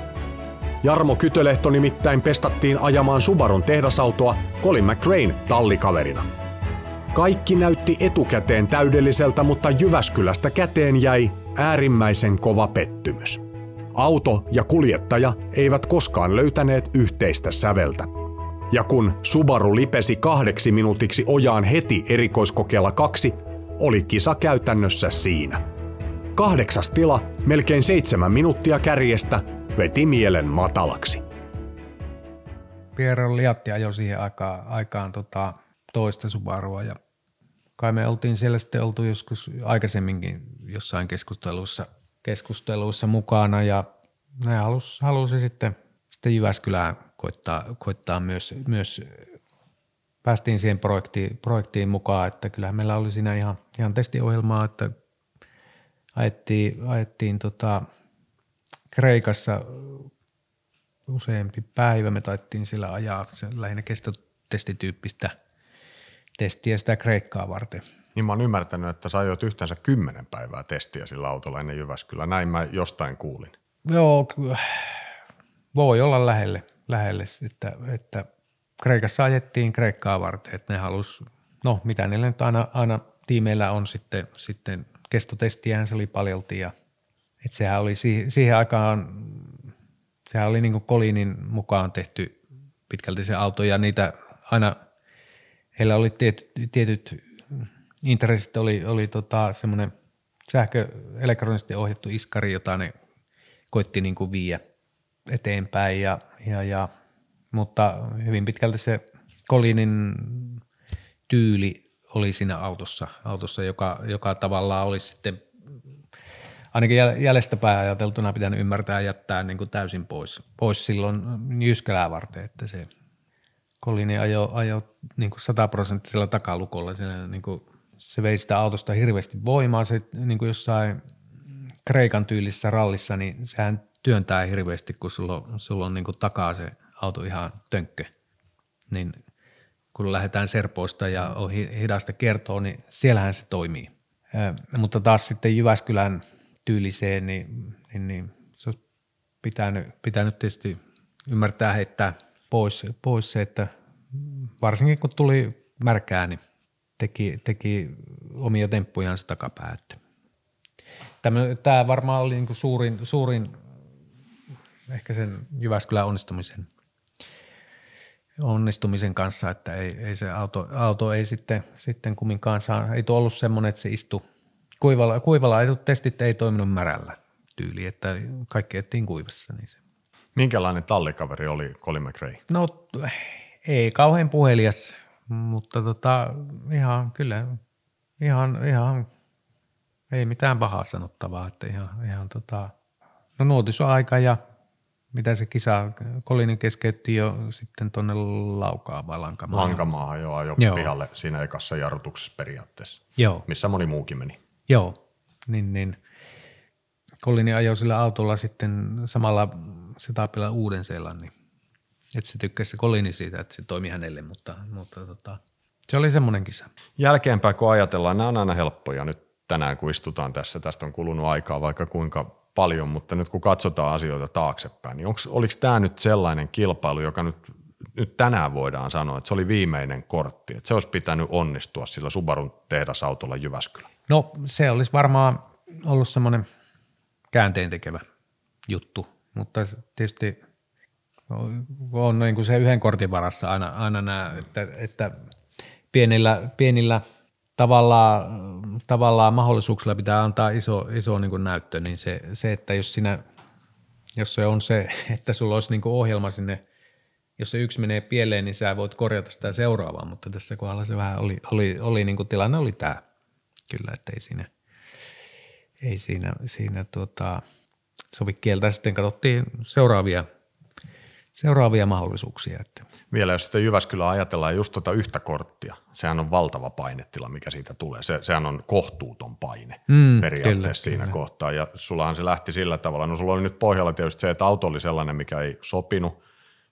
Jarmo Kytölehto nimittäin pestattiin ajamaan Subarun tehdasautoa Colin McRain tallikaverina. Kaikki näytti etukäteen täydelliseltä, mutta Jyväskylästä käteen jäi äärimmäisen kova pettymys. Auto ja kuljettaja eivät koskaan löytäneet yhteistä säveltä. Ja kun Subaru lipesi kahdeksi minuutiksi ojaan heti erikoiskokeella kaksi, oli kisa käytännössä siinä. Kahdeksas tila, melkein seitsemän minuuttia kärjestä, veti mielen matalaksi. Piero Liatti ajoi siihen aikaan, aikaan tota, toista Subarua ja kai me oltiin siellä sitten oltu joskus aikaisemminkin jossain keskustelussa, keskusteluissa mukana ja ne halusi, halusi sitten, sitten Jyväskylään koittaa, koittaa myös, myös päästiin siihen projektiin, projektiin mukaan, että kyllähän meillä oli siinä ihan, ihan testiohjelmaa, että ajettiin, ajettiin tota Kreikassa useampi päivä, me taittiin sillä ajaa lähinnä kestotestityyppistä testiä sitä Kreikkaa varten. Niin mä oon ymmärtänyt, että sä ajoit yhteensä kymmenen päivää testiä sillä autolla ennen Jyväskylä. Näin mä jostain kuulin. Joo, voi olla lähelle, lähelle että, että Kreikassa ajettiin Kreikkaa varten, että ne halus, no mitä niillä nyt aina, aina tiimeillä on sitten, sitten kestotestiään se oli paljolti ja että sehän oli siihen, siihen aikaan, sehän oli niin Kolinin mukaan tehty pitkälti se auto ja niitä aina, heillä oli tietyt, tietyt intressit, oli, oli tota semmoinen sähkö elektronisesti ohjattu iskari, jota ne koitti niin kuin viiä eteenpäin ja, ja, ja mutta hyvin pitkälti se Kolinin tyyli oli siinä autossa, autossa joka, joka tavallaan olisi sitten ainakin jäljestäpäin ajateltuna pitänyt ymmärtää jättää niin kuin täysin pois, pois silloin Jyskälää varten, että se Kolini ajo, ajo niin kuin sataprosenttisella takalukolla, se, niin kuin, se vei sitä autosta hirveästi voimaa, se niin kuin jossain Kreikan tyylisessä rallissa, niin sehän työntää hirveästi, kun sulla on, sulla on niin kuin takaa se auto ihan tönkkö, niin kun lähdetään serpoista ja on hidasta kertoa, niin siellähän se toimii. mutta taas sitten Jyväskylän tyyliseen, niin, niin, niin se olisi pitänyt, pitänyt tietysti ymmärtää heittää pois, pois se, että varsinkin kun tuli märkää, niin teki, teki omia temppujaan se takapäätte. Tämä varmaan oli niin suurin, suurin ehkä sen Jyväskylän onnistumisen onnistumisen kanssa, että ei, ei se auto, auto ei sitten, sitten kumminkaan saa, ei tuo ollut semmoinen, että se istui kuivalla, kuivalla testit ei toiminut märällä tyyli, että kaikki ettiin kuivassa. Niin se. Minkälainen tallikaveri oli Colin McRae? No ei kauhean puhelias, mutta tota, ihan kyllä, ihan, ihan ei mitään pahaa sanottavaa, että ihan, ihan tota, no nuotisoaika ja mitä se kisa, Kolinin keskeytti jo sitten tuonne Laukaa vai Lankamaahan? Lankamaahan joo, jo joo. pihalle siinä ekassa jarrutuksessa periaatteessa, joo. missä moni muukin meni. Joo, niin, niin. Kolini ajoi sillä autolla sitten samalla setapilla uuden seelannin. Että se tykkäsi se Kolini siitä, että se toimi hänelle, mutta, mutta tota, se oli semmoinen kisa. Jälkeenpäin kun ajatellaan, nämä on aina helppoja nyt tänään, kun istutaan tässä. Tästä on kulunut aikaa vaikka kuinka paljon, mutta nyt kun katsotaan asioita taaksepäin, niin onks, oliko tämä nyt sellainen kilpailu, joka nyt, nyt tänään voidaan sanoa, että se oli viimeinen kortti, että se olisi pitänyt onnistua sillä Subarun tehdasautolla Jyväskylä? No se olisi varmaan ollut semmoinen käänteen tekevä juttu, mutta tietysti on niin kuin se yhden kortin varassa aina, aina nämä, että, että pienillä, pienillä tavallaan, tavallaan mahdollisuuksilla pitää antaa iso, iso niin kuin näyttö, niin se, se, että jos sinä, jos se on se, että sulla olisi niin kuin ohjelma sinne, jos se yksi menee pieleen, niin sä voit korjata sitä seuraavaa, mutta tässä kohdalla se vähän oli, oli, oli niin kuin tilanne oli tämä kyllä, että ei siinä, ei siinä, siinä tuota, sovi kieltä. Sitten katsottiin seuraavia, seuraavia mahdollisuuksia. Että. Vielä jos sitten Jyväskylä ajatellaan just tuota yhtä korttia, sehän on valtava painetila, mikä siitä tulee. Se, sehän on kohtuuton paine mm, periaatteessa kyllä, siinä kyllä. kohtaa. Ja sullahan se lähti sillä tavalla, no sulla oli nyt pohjalla tietysti se, että auto oli sellainen, mikä ei sopinut.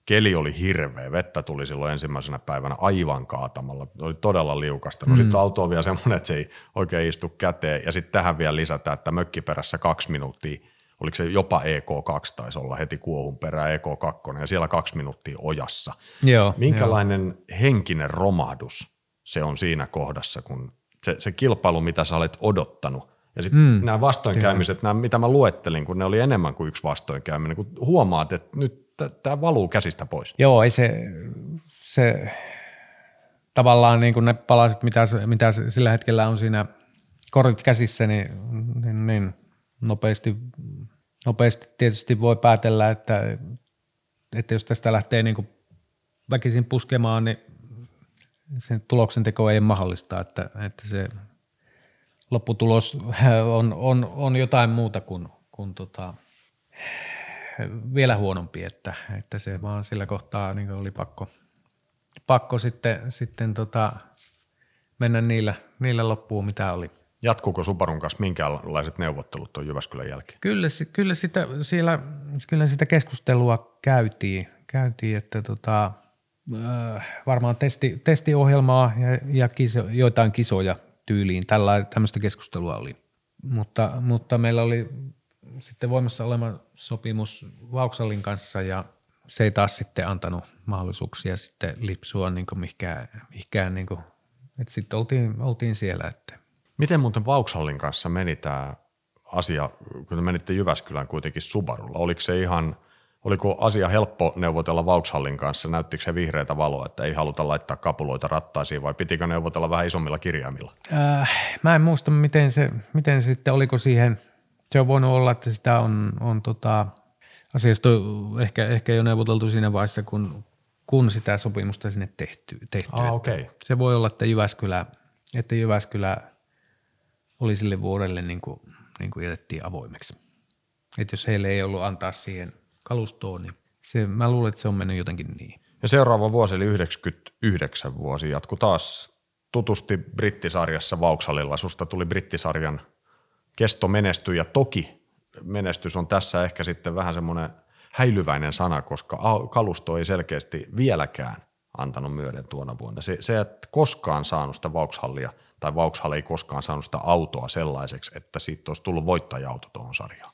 Keli oli hirveä, vettä tuli silloin ensimmäisenä päivänä aivan kaatamalla, oli todella liukasta. No mm. sitten auto on vielä semmoinen, että se ei oikein istu käteen. Ja sitten tähän vielä lisätään, että mökkiperässä kaksi minuuttia – oliko se jopa EK2 taisi olla heti kuohun perään EK2 ja siellä kaksi minuuttia ojassa. Joo, Minkälainen jo. henkinen romahdus se on siinä kohdassa, kun se, se kilpailu, mitä sä olet odottanut, ja sitten mm, nämä vastoinkäymiset, nämä, mitä mä luettelin, kun ne oli enemmän kuin yksi vastoinkäyminen, kun huomaat, että nyt tämä valuu käsistä pois. Joo, ei se, se tavallaan niin kuin ne palaset, mitä, mitä sillä hetkellä on siinä kortit käsissä, niin, niin, niin nopeasti nopeasti tietysti voi päätellä, että, että jos tästä lähtee niin väkisin puskemaan, niin sen tuloksen teko ei ole mahdollista, että, että se lopputulos on, on, on jotain muuta kuin, kuin tota, vielä huonompi, että, että se vaan sillä kohtaa niin oli pakko, pakko sitten, sitten tota, mennä niillä, niillä loppuun, mitä oli. Jatkuuko Subarun kanssa minkälaiset neuvottelut tuon Jyväskylän jälkeen? Kyllä, kyllä, sitä, siellä, kyllä sitä keskustelua käytiin, käytiin että tota, äh, varmaan testi, testiohjelmaa ja, ja kiso, joitain kisoja tyyliin. Tällä, tämmöistä keskustelua oli. Mutta, mutta meillä oli sitten voimassa olema sopimus Vauksallin kanssa ja se ei taas sitten antanut mahdollisuuksia sitten lipsua niin mihinkään, mihinkään niin kuin, että sitten oltiin, oltiin siellä, että Miten muuten Vauxhallin kanssa meni tämä asia, kun te menitte Jyväskylään kuitenkin Subarulla? Oliko se ihan, oliko asia helppo neuvotella Vauxhallin kanssa? Näyttikö se vihreitä valoa, että ei haluta laittaa kapuloita rattaisiin vai pitikö neuvotella vähän isommilla kirjaimilla? Äh, mä en muista, miten se, miten se sitten, oliko siihen, se on voinut olla, että sitä on, on tota, asiasta ehkä, ehkä jo neuvoteltu siinä vaiheessa, kun, kun sitä sopimusta sinne tehty. tehty. Ah, okay. Se voi olla, että Jyväskylä, että Jyväskylä oli sille vuodelle niin kuin, niin kuin jätettiin avoimeksi. Et jos heille ei ollut antaa siihen kalustoon, niin se, mä luulen, että se on mennyt jotenkin niin. Ja seuraava vuosi, eli 99 vuosi, jatku taas tutusti brittisarjassa Vauxhallilla. Susta tuli brittisarjan kesto menestyi ja toki menestys on tässä ehkä sitten vähän semmoinen häilyväinen sana, koska kalusto ei selkeästi vieläkään antanut myöden tuona vuonna. Se, se että koskaan saanut sitä Vauxhallia – tai Vauxhall ei koskaan saanut sitä autoa sellaiseksi, että siitä olisi tullut voittaja-auto tuohon sarjaan.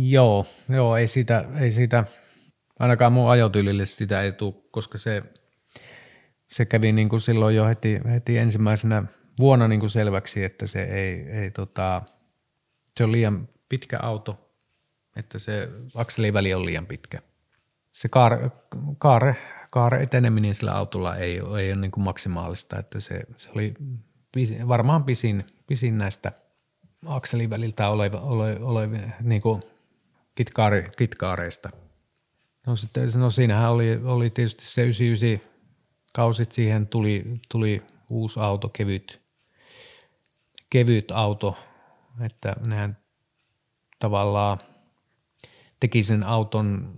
Joo, joo ei, siitä, ei siitä, ainakaan mun ajotyylille sitä ei tule, koska se, se kävi niin kuin silloin jo heti, heti ensimmäisenä vuonna niin kuin selväksi, että se ei, ei tota, se on liian pitkä auto, että se akseliväli on liian pitkä. Se kaare, kaare, kaare eteneminen sillä autolla ei, ei ole niin kuin maksimaalista, että se, se oli varmaan pisin, pisin näistä akselin väliltä oleva, ole, ole, niin kuin kitkaari, kitkaareista. No, sitten, no siinähän oli, oli tietysti se 99 kausit, siihen tuli, tuli uusi auto, kevyt, kevyt auto, että nehän tavallaan teki sen auton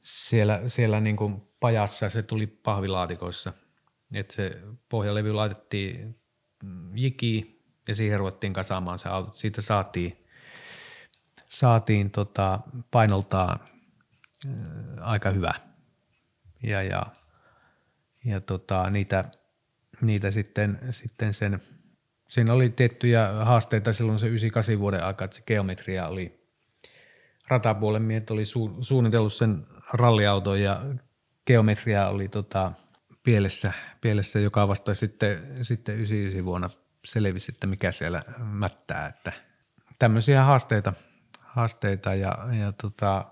siellä, siellä niin kuin pajassa, se tuli pahvilaatikoissa – että se pohjalevy laitettiin jiki ja siihen ruvettiin kasaamaan se auto. Siitä saatiin, saatiin tota painoltaan aika hyvä. Ja, ja, ja tota, niitä, niitä sitten, sitten sen, siinä oli tiettyjä haasteita silloin se 98 vuoden aika, että se geometria oli ratapuolen miehet oli su, suunnitellut sen ralliauton ja geometria oli tota, pielessä, pielessä joka vasta sitten, sitten 99 vuonna selvisi, että mikä siellä mättää, että, tämmöisiä haasteita, haasteita ja, ja tota,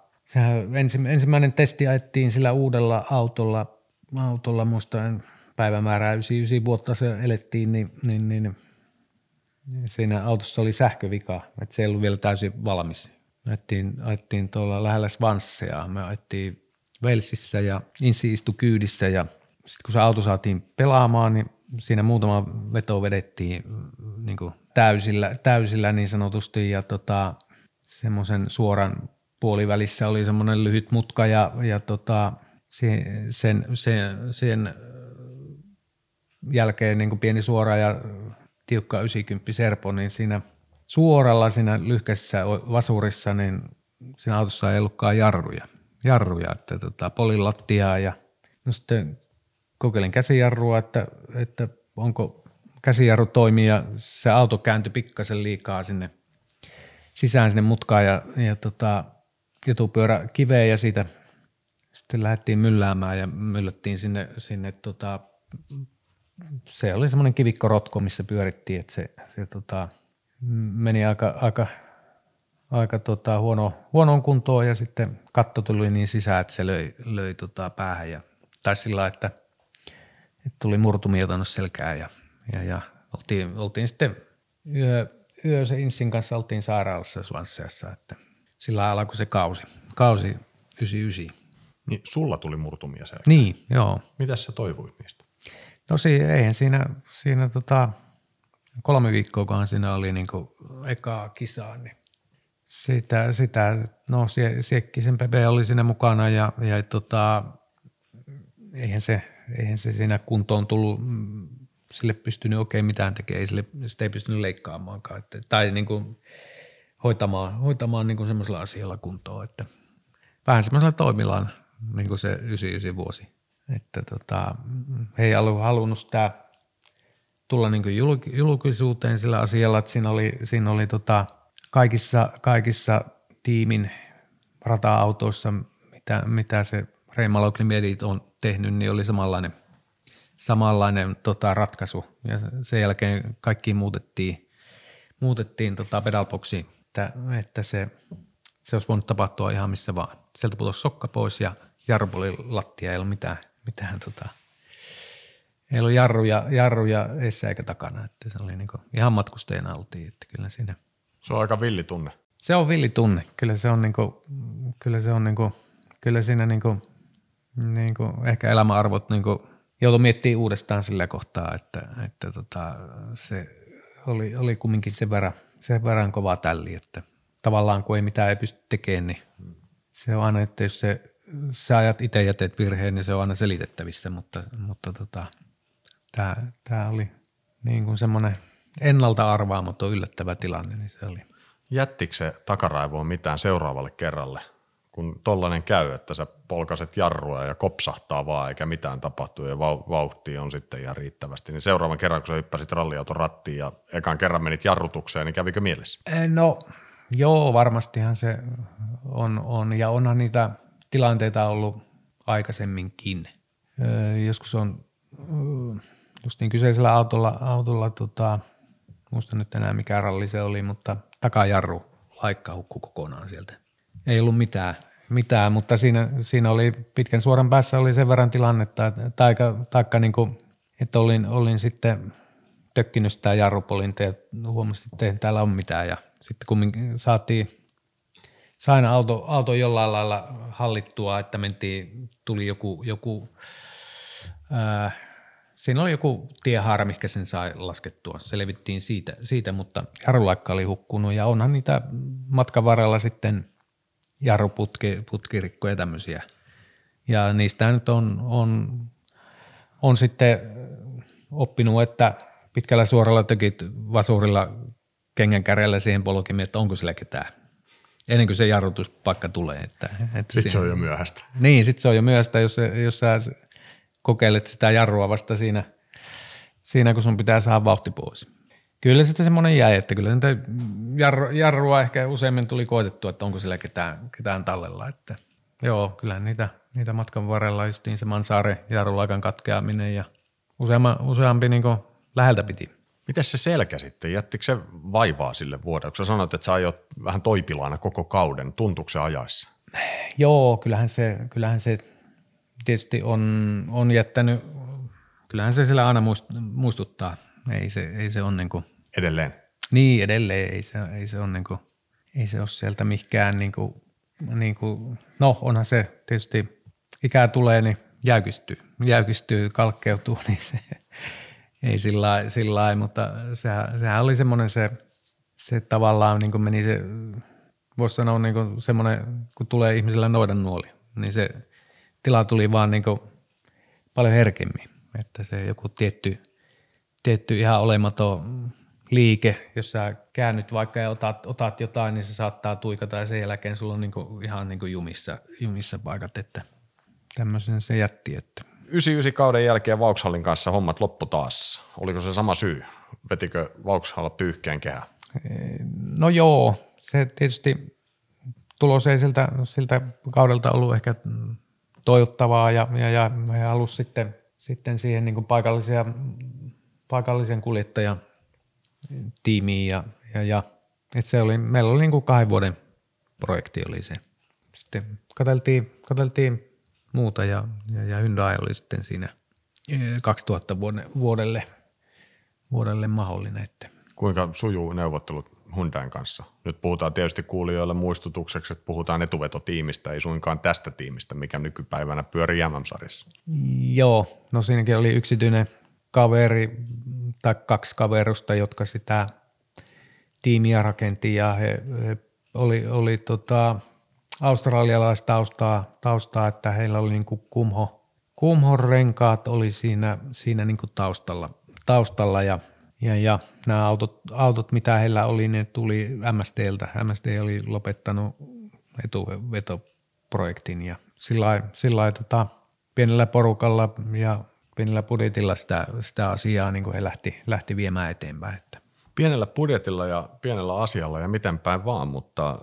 ensimmäinen testi ajettiin sillä uudella autolla, autolla muistan päivämäärää 99 vuotta se elettiin, niin, niin, niin siinä autossa oli sähkövika, että se ei ollut vielä täysin valmis. Me ajettiin, ajettiin tuolla lähellä Svansseja, me ajettiin Velsissä ja Insi istui kyydissä ja sitten kun se auto saatiin pelaamaan, niin siinä muutama veto vedettiin niin kuin täysillä, täysillä niin sanotusti ja tota, semmoisen suoran puolivälissä oli semmoinen lyhyt mutka ja, ja tota, sen, sen, sen, sen jälkeen niin kuin pieni suora ja tiukka 90 serpo, niin siinä suoralla siinä lyhkäisessä vasurissa, niin siinä autossa ei ollutkaan jarruja. jarruja että tota, polin lattiaa ja no sitten kokeilin käsijarrua, että, että onko käsijarru toimii ja se auto kääntyi pikkasen liikaa sinne sisään sinne mutkaan ja, ja tota, etupyörä kiveen ja siitä sitten lähdettiin mylläämään ja myllättiin sinne, sinne tota, se oli semmoinen kivikkorotko, missä pyörittiin, että se, se tota, meni aika, aika, aika tota, huono, huonoon kuntoon ja sitten katto tuli niin sisään, että se löi, löi tota, päähän ja tai sillä että, tuli murtumia selkään ja, ja, ja oltiin, oltiin sitten yö, yö se Insin kanssa oltiin sairaalassa Svansseassa, että sillä alkoi se kausi, kausi 99. Niin sulla tuli murtumia selkään? Niin, joo. Mitäs sä toivuit niistä? No si, eihän siinä, siinä tota, kolme viikkoakohan siinä oli niin ekaa kisaa, niin sitä, sitä no sie, Siekkisen Pepe oli siinä mukana ja, ja tota, eihän, se, eihän se siinä kuntoon tullut, sille pystynyt oikein mitään tekemään, sille, sitä ei pystynyt leikkaamaankaan, että, tai niin kuin hoitamaan, hoitamaan niin kuin semmoisella asialla kuntoon, että vähän semmoisella toimillaan niin kuin se 99 vuosi. Että tota, he ei halunnut sitä tulla niin julkisuuteen sillä asialla, että siinä oli, siinä oli tota kaikissa, kaikissa tiimin rata-autoissa, mitä, mitä se Reima Medit on tehnyt, niin oli samanlainen, samanlainen tota, ratkaisu. Ja sen jälkeen kaikki muutettiin, muutettiin tota pedalboxiin, että, että se, se olisi voinut tapahtua ihan missä vaan. Sieltä putosi sokka pois ja jarrupoli lattia, ei ollut mitään, mitään tota, ei ollut jarruja, jarruja edessä eikä takana, että se oli niinku, ihan matkustajana oltiin, että kyllä siinä. Se on aika villi tunne. Se on villi tunne, kyllä se on niinku, kyllä se on niinku, kyllä siinä niinku, niinku ehkä elämäarvot niinku, joutui miettimään uudestaan sillä kohtaa, että, että tota, se oli, oli kumminkin sen verran, sen verran kova tälli, että tavallaan kun ei mitään ei pysty tekemään, niin se on aina, että jos se sä ajat itse ja teet virheen, niin se on aina selitettävissä, mutta, mutta tota, tämä oli niin kuin semmoinen ennalta arvaamaton yllättävä tilanne, niin se oli. Jättikö se takaraivoon mitään seuraavalle kerralle, kun tollainen käy, että sä polkaset jarrua ja kopsahtaa vaan eikä mitään tapahtuu ja vauhti on sitten ihan riittävästi, niin seuraavan kerran kun sä hyppäsit ralliauton rattiin ja ekan kerran menit jarrutukseen, niin kävikö mielessä? No joo, varmastihan se on, on ja onhan niitä – tilanteita ollut aikaisemminkin. Joskus on just niin kyseisellä autolla, autolla tota, muista nyt enää mikä ralli se oli, mutta takajarru laikka hukku kokonaan sieltä. Ei ollut mitään, mitään mutta siinä, siinä oli pitkän suoran päässä oli sen verran tilannetta, taikka, taikka niin kuin, että olin, olin sitten tökkinyt sitä jarrupolinta ja huomasin, että ei täällä ole mitään ja sitten kun saatiin sain auto, auto jollain lailla hallittua, että mentiin, tuli joku, joku ää, siinä oli joku tiehaara, mikä sen sai laskettua. Selvittiin siitä, siitä mutta jarrulaikka oli hukkunut ja onhan niitä matkan varrella sitten jarruputkirikkoja ja tämmöisiä. Ja niistä nyt on, on, on sitten oppinut, että pitkällä suoralla tökit vasurilla kengän kärjellä siihen polkimiin, että onko sillä ketään ennen kuin se jarrutuspaikka tulee. Että, että sitten se on jo myöhäistä. Niin, sitten se on jo myöhäistä, jos, jos sä kokeilet sitä jarrua vasta siinä, siinä, kun sun pitää saada vauhti pois. Kyllä sitten semmoinen jäi, että kyllä niitä jarru, jarrua ehkä useimmin tuli koetettua, että onko sillä ketään, ketään tallella. Että joo, kyllä niitä, niitä matkan varrella justiin se Mansaare jarrulaikan katkeaminen ja useamma, useampi niin läheltä piti. Miten se selkä sitten? Jättikö se vaivaa sille vuodelle? Kun sä sanoit, että sä aiot vähän toipilaana koko kauden, tuntuuko se ajaessa? Joo, kyllähän se, kyllähän se tietysti on, on jättänyt, kyllähän se sillä aina muistuttaa. Ei se, ei se ole niin kuin, Edelleen? Niin, edelleen. Ei se, ei se ole niin kuin, ei se ole sieltä mikään niin kuin, niin kuin, no onhan se tietysti ikää tulee, niin jäykistyy, jäykistyy, kalkkeutuu, [laughs] niin se ei sillä lailla, mutta sehän, sehän oli semmoinen se, se tavallaan niin kuin meni se, voisi sanoa niin kuin semmoinen, kun tulee ihmisellä noidan nuoli, niin se tila tuli vaan niin kuin paljon herkemmin, että se joku tietty, tietty ihan olematon liike, jos sä käännyt vaikka ja otat, otat jotain, niin se saattaa tuikata ja sen jälkeen sulla on niin kuin, ihan niin kuin jumissa, jumissa paikat, että tämmöisen se jätti. Että. 99 kauden jälkeen Vauxhallin kanssa hommat loppu taas. Oliko se sama syy? Vetikö Vauxhall pyyhkeen kehä? No joo, se tietysti tulos ei siltä, siltä kaudelta ollut ehkä toivottavaa ja, ja, ja, ja halus sitten, sitten siihen niin paikallisia, paikallisen kuljettajan tiimiin ja, ja, ja että se oli, meillä oli niin kuin kahden vuoden projekti oli se. Sitten katseltiin, katseltiin muuta ja, ja, ja Hyundai oli sitten siinä 2000 e, vuodelle, vuodelle mahdollinen. Että. Kuinka sujuu neuvottelut Hyundain kanssa? Nyt puhutaan tietysti kuulijoille muistutukseksi, että puhutaan etuvetotiimistä, ei suinkaan tästä tiimistä, mikä nykypäivänä pyörii MM-sarjassa. Joo, no siinäkin oli yksityinen kaveri tai kaksi kaverusta, jotka sitä tiimiä rakenti ja he, he oli, oli tota, australialaista taustaa, taustaa, että heillä oli niin kuin kumho, kumhon renkaat oli siinä, siinä niin kuin taustalla, taustalla ja, ja, ja nämä autot, autot, mitä heillä oli, ne tuli MSDltä. MSD oli lopettanut etuvetoprojektin ja sillä tota, pienellä porukalla ja pienellä budjetilla sitä, sitä asiaa niin kuin he lähti, lähti viemään eteenpäin. Että. Pienellä budjetilla ja pienellä asialla ja miten päin vaan, mutta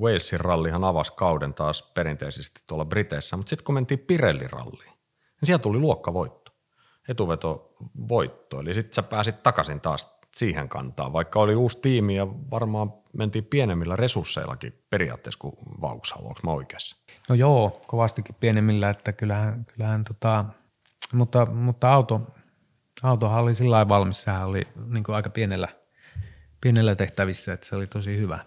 Walesin rallihan avasi kauden taas perinteisesti tuolla Briteissä, mutta sitten kun mentiin Pirelli-ralliin, niin siellä tuli luokkavoitto, etuveto voitto, eli sitten sä pääsit takaisin taas siihen kantaa, vaikka oli uusi tiimi ja varmaan mentiin pienemmillä resursseillakin periaatteessa kuin Vauxhall, onko mä oikeassa? No joo, kovastikin pienemmillä, että kyllähän, kyllähän tota, mutta, mutta auto, autohan oli sillä valmis, sehän oli niin kuin aika pienellä, pienellä tehtävissä, että se oli tosi hyvä.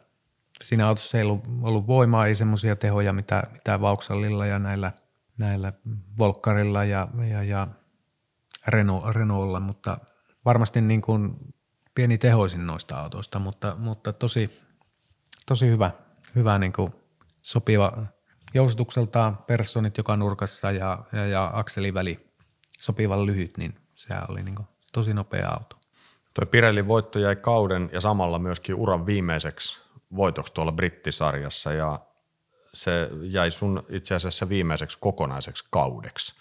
Siinä autossa ei ollut, ollut voimaa, ei semmoisia tehoja, mitä, mitä Vauxhallilla ja näillä, näillä Volkkarilla ja, ja, ja Renault, Renaultilla, mutta varmasti niin kuin pieni tehoisin noista autoista, mutta, mutta tosi, tosi hyvä, hyvä niin kuin sopiva jousitukseltaan personit joka nurkassa ja, ja, ja akseliväli sopivan lyhyt, niin sehän oli niin tosi nopea auto. Tuo Pirelli voitto jäi kauden ja samalla myöskin uran viimeiseksi voitoksi tuolla brittisarjassa ja se jäi sun itse asiassa viimeiseksi kokonaiseksi kaudeksi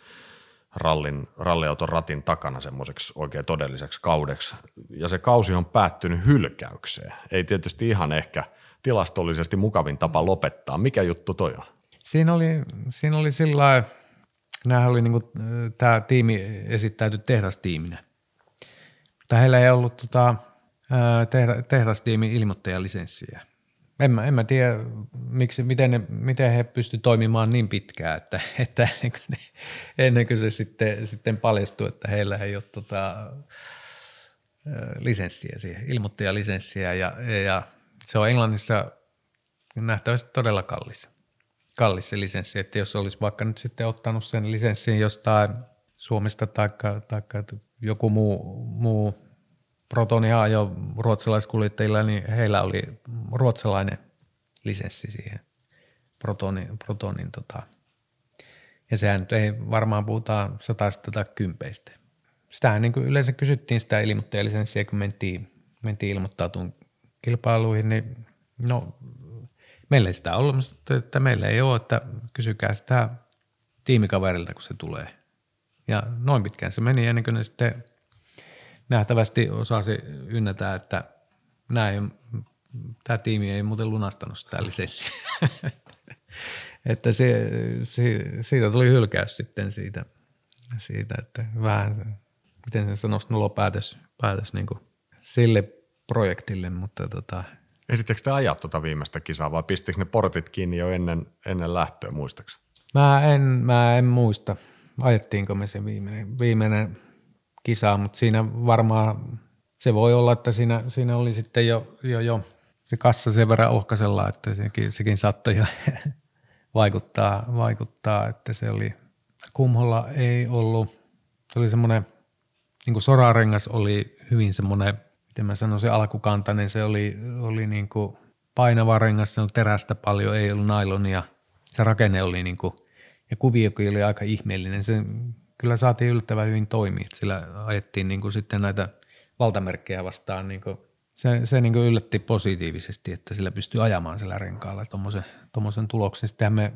rallin, ralliauton ratin takana semmoiseksi oikein todelliseksi kaudeksi. Ja se kausi on päättynyt hylkäykseen. Ei tietysti ihan ehkä tilastollisesti mukavin tapa lopettaa. Mikä juttu toi on? Siinä oli, siinä oli sillä Nämähän oli niin tämä tiimi esittäyty tehdastiiminä. Mutta heillä ei ollut tota, tehda, tehdastiimi ilmoittajalisenssiä. En mä, en mä tiedä, miksi, miten, ne, miten he pystyivät toimimaan niin pitkään, että, että ennen, kuin ne, ennen kuin se sitten, sitten paljastui, että heillä ei ole tota, lisenssiä siihen, ilmoittajalisenssiä ja, ja se on Englannissa nähtävästi todella kallis kallis se lisenssi, että jos olisi vaikka nyt sitten ottanut sen lisenssin jostain Suomesta tai joku muu, muu Protonihan ajo ruotsalaiskuljettajilla, niin heillä oli ruotsalainen lisenssi siihen Protonin, Protonin tota. ja sehän nyt ei varmaan puhuta sataista tai kympeistä. Sitähän niin kuin yleensä kysyttiin sitä ilmoittajalisenssiä, kun mentiin, mentiin ilmoittautumaan kilpailuihin, niin no Meillä ei sitä ollut, että meillä ei ole, että kysykää sitä tiimikaverilta, kun se tulee. Ja noin pitkään se meni ennen kuin ne sitten nähtävästi osasi ynnätä, että näin, tämä tiimi ei muuten lunastanut sitä lisenssiä. [laughs] että se, se, siitä tuli hylkäys sitten siitä, siitä että vähän, miten sen sanoisi, nolopäätös päätös niin sille projektille, mutta tota, Ehdittekö te ajaa tuota viimeistä kisaa vai pistikö ne portit kiinni jo ennen, ennen lähtöä, muistaakseni? Mä en, mä en muista, ajettiinko me se viimeinen, viimeinen kisa, mutta siinä varmaan se voi olla, että siinä, siinä oli sitten jo, jo, jo se kassa sen verran ohkaisella, että sekin, sekin saattoi jo [laughs] vaikuttaa, vaikuttaa, että se oli, kumholla ei ollut, se oli semmoinen, niin kuin sorarengas oli hyvin semmoinen, miten mä sanoisin, alkukantainen, se oli, oli niin kuin painava rengas, se oli terästä paljon, ei ollut nailonia, se rakenne oli niin kuin, ja kuviokin oli aika ihmeellinen, se kyllä saatiin yllättävän hyvin toimia, että sillä ajettiin niin kuin sitten näitä valtamerkkejä vastaan niin kuin se, se niin kuin yllätti positiivisesti, että sillä pystyy ajamaan sillä renkaalla tuommoisen tuloksen. Sitten me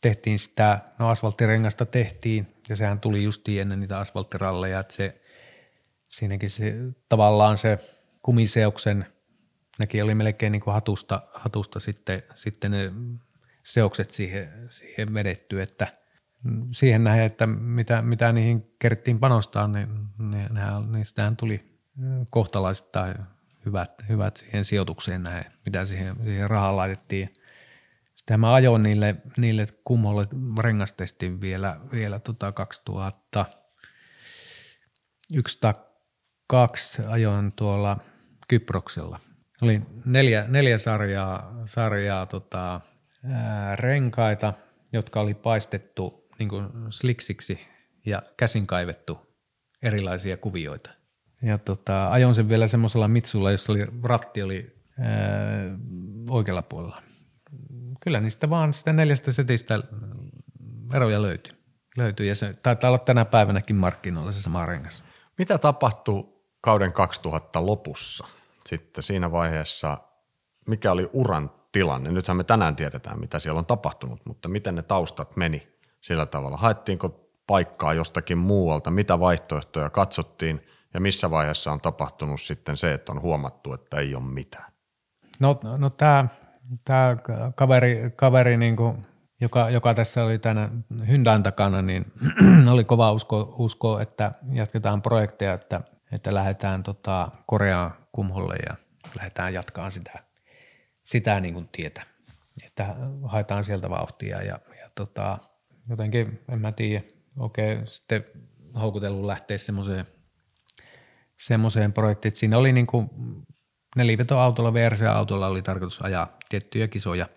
tehtiin sitä, no asfalttirengasta tehtiin ja sehän tuli justiin ennen niitä asfalttiralleja, että se, siinäkin se, tavallaan se kumiseoksen, nekin oli melkein niin kuin hatusta, hatusta sitten, sitten ne seokset siihen, siihen vedetty, että siihen nähden, että mitä, mitä niihin kerittiin panostaa, niin ne, nehän, niistähän tuli kohtalaisittain hyvät, hyvät siihen sijoitukseen näin, mitä siihen, siihen rahaa laitettiin. Sitten mä ajoin niille, niille kummolle rengastestin vielä, vielä tota 2001 ajoin tuolla Kyproksella. Oli neljä, neljä sarjaa, sarjaa tota, ää, renkaita, jotka oli paistettu niin sliksiksi ja käsin kaivettu erilaisia kuvioita. Ja tota, ajoin sen vielä semmoisella Mitsulla, jossa oli, ratti oli ää, oikealla puolella. Kyllä niistä vaan sitä neljästä setistä eroja löytyy. löytyy ja se taitaa olla tänä päivänäkin markkinoilla se sama rengas. Mitä tapahtui kauden 2000 lopussa sitten siinä vaiheessa, mikä oli uran tilanne? Nythän me tänään tiedetään, mitä siellä on tapahtunut, mutta miten ne taustat meni sillä tavalla? Haettiinko paikkaa jostakin muualta? Mitä vaihtoehtoja katsottiin? ja missä vaiheessa on tapahtunut sitten se, että on huomattu, että ei ole mitään? No, no tämä tää kaveri, kaveri niin kuin, joka, joka tässä oli tänä Hyndään takana, niin [clears throat] oli kova usko, usko, että jatketaan projekteja, että, että lähdetään tota Koreaan kumholle ja lähdetään jatkaa sitä, sitä niin kuin tietä. Että haetaan sieltä vauhtia ja, ja tota, jotenkin, en mä tiedä, okei, sitten houkutellut lähteä semmoiseen – semmoiseen projektiin, siinä oli niin kuin nelivetoautolla, VRC-autolla oli tarkoitus ajaa tiettyjä kisoja,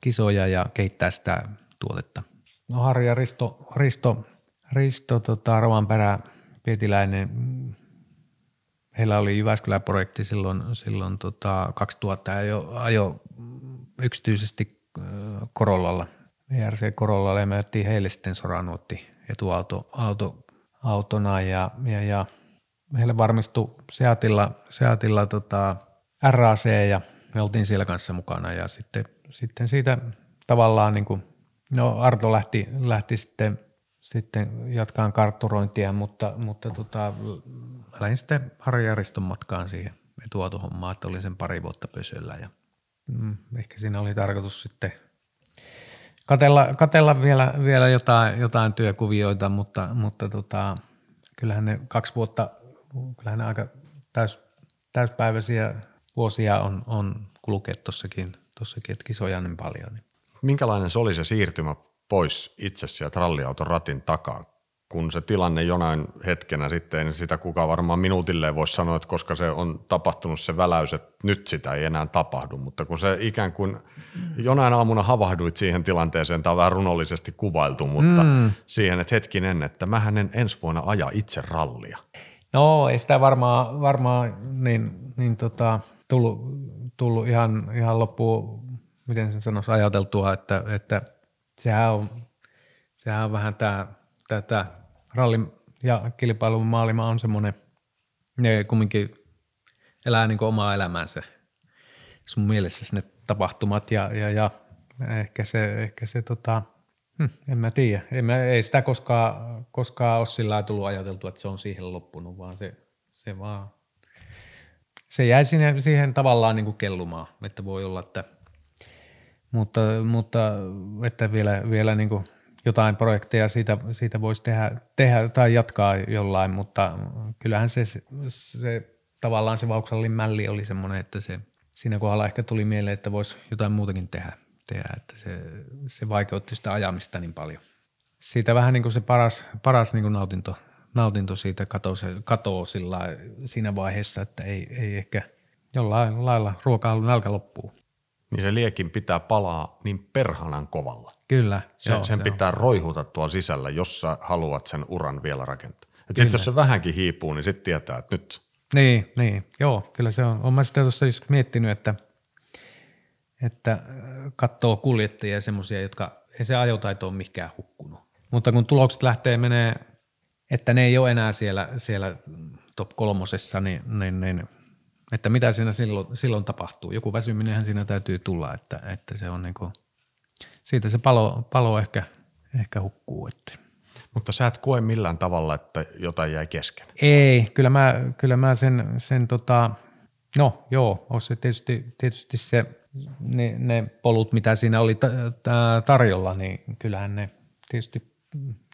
kisoja ja kehittää sitä tuotetta. No Harri ja Risto, Risto, Risto tota, Rovanperä, Pietiläinen, heillä oli Jyväskylä-projekti silloin, silloin tota 2000 ajo, ajo yksityisesti Korollalla, VRC Korollalla ja me heille sitten soranuotti etuauto auto, autona ja, ja, ja meille varmistui Seatilla, Seatilla tota RAC ja me oltiin siellä kanssa mukana ja sitten, sitten siitä tavallaan niin kuin, no Arto lähti, lähti sitten, sitten jatkaan kartturointia, mutta, mutta tota, lähdin sitten Harri Jariston matkaan siihen etuautohommaan, että oli sen pari vuotta pösöllä ja mm, ehkä siinä oli tarkoitus sitten katella, katella vielä, vielä jotain, jotain työkuvioita, mutta, mutta tota, kyllähän ne kaksi vuotta kyllähän ne aika täys, täyspäiväisiä vuosia on, on kulkea tuossakin, tossakin, että kisoja niin paljon. Niin. Minkälainen se oli se siirtymä pois itse sieltä ralliauton ratin takaa, kun se tilanne jonain hetkenä sitten, niin sitä kukaan varmaan minuutilleen voisi sanoa, että koska se on tapahtunut se väläys, että nyt sitä ei enää tapahdu, mutta kun se ikään kuin jonain aamuna havahduit siihen tilanteeseen, tämä on vähän runollisesti kuvailtu, mutta mm. siihen, että hetkinen, että mä en ensi vuonna aja itse rallia. No ei sitä varmaan, varmaan niin, niin tota, tullut, tullut ihan, ihan loppuun, miten sen sanoisi, ajateltua, että, että sehän, on, sehän on vähän tämä, tämä, rallin ja kilpailun maailma on semmoinen, ne kumminkin elää niin omaa elämäänsä sun mielessä ne tapahtumat ja, ja, ja ehkä se, ehkä se tota, Hmm, en mä tiedä. En mä, ei sitä koskaan, koskaan ole sillä tullut ajateltu, että se on siihen loppunut, vaan se, se vaan se jäi sinne, siihen tavallaan niin kuin kellumaan, että voi olla, että mutta, mutta että vielä, vielä niin kuin jotain projekteja siitä, siitä voisi tehdä, tehdä tai jatkaa jollain, mutta kyllähän se, se tavallaan se Vauxhallin mälli oli semmoinen, että se siinä kohdalla ehkä tuli mieleen, että voisi jotain muutakin tehdä, tehdä että se, se vaikeutti sitä ajamista niin paljon. Siitä vähän niin kuin se paras, paras niin kuin nautinto, nautinto siitä katoo, se, katoo sillä, siinä vaiheessa, että ei, ei ehkä jollain lailla ruoka nälkä loppuu. Niin se liekin pitää palaa niin perhanan kovalla. Kyllä. Se, joo, sen se pitää on. roihuta tuolla sisällä, jos sä haluat sen uran vielä rakentaa. Sitten jos se vähänkin hiipuu, niin sitten tietää, että nyt Niin, niin, joo, kyllä se on. Olen mä sitä tuossa just miettinyt, että, että äh, katsoo kuljettajia semmoisia, jotka ei se ajotaito ole mikään hukkunut. Mutta kun tulokset lähtee menee, että ne ei ole enää siellä, siellä top kolmosessa, niin, niin, niin että mitä siinä silloin, silloin tapahtuu. Joku väsyminenhän siinä täytyy tulla, että, että se on niin kuin, siitä se palo, palo ehkä, ehkä hukkuu. Että. Mutta sä et koe millään tavalla, että jotain jäi kesken. Ei, kyllä mä, kyllä mä sen, sen tota, no joo, on se tietysti, tietysti se, ne, ne polut, mitä siinä oli ta, ta, tarjolla, niin kyllähän ne tietysti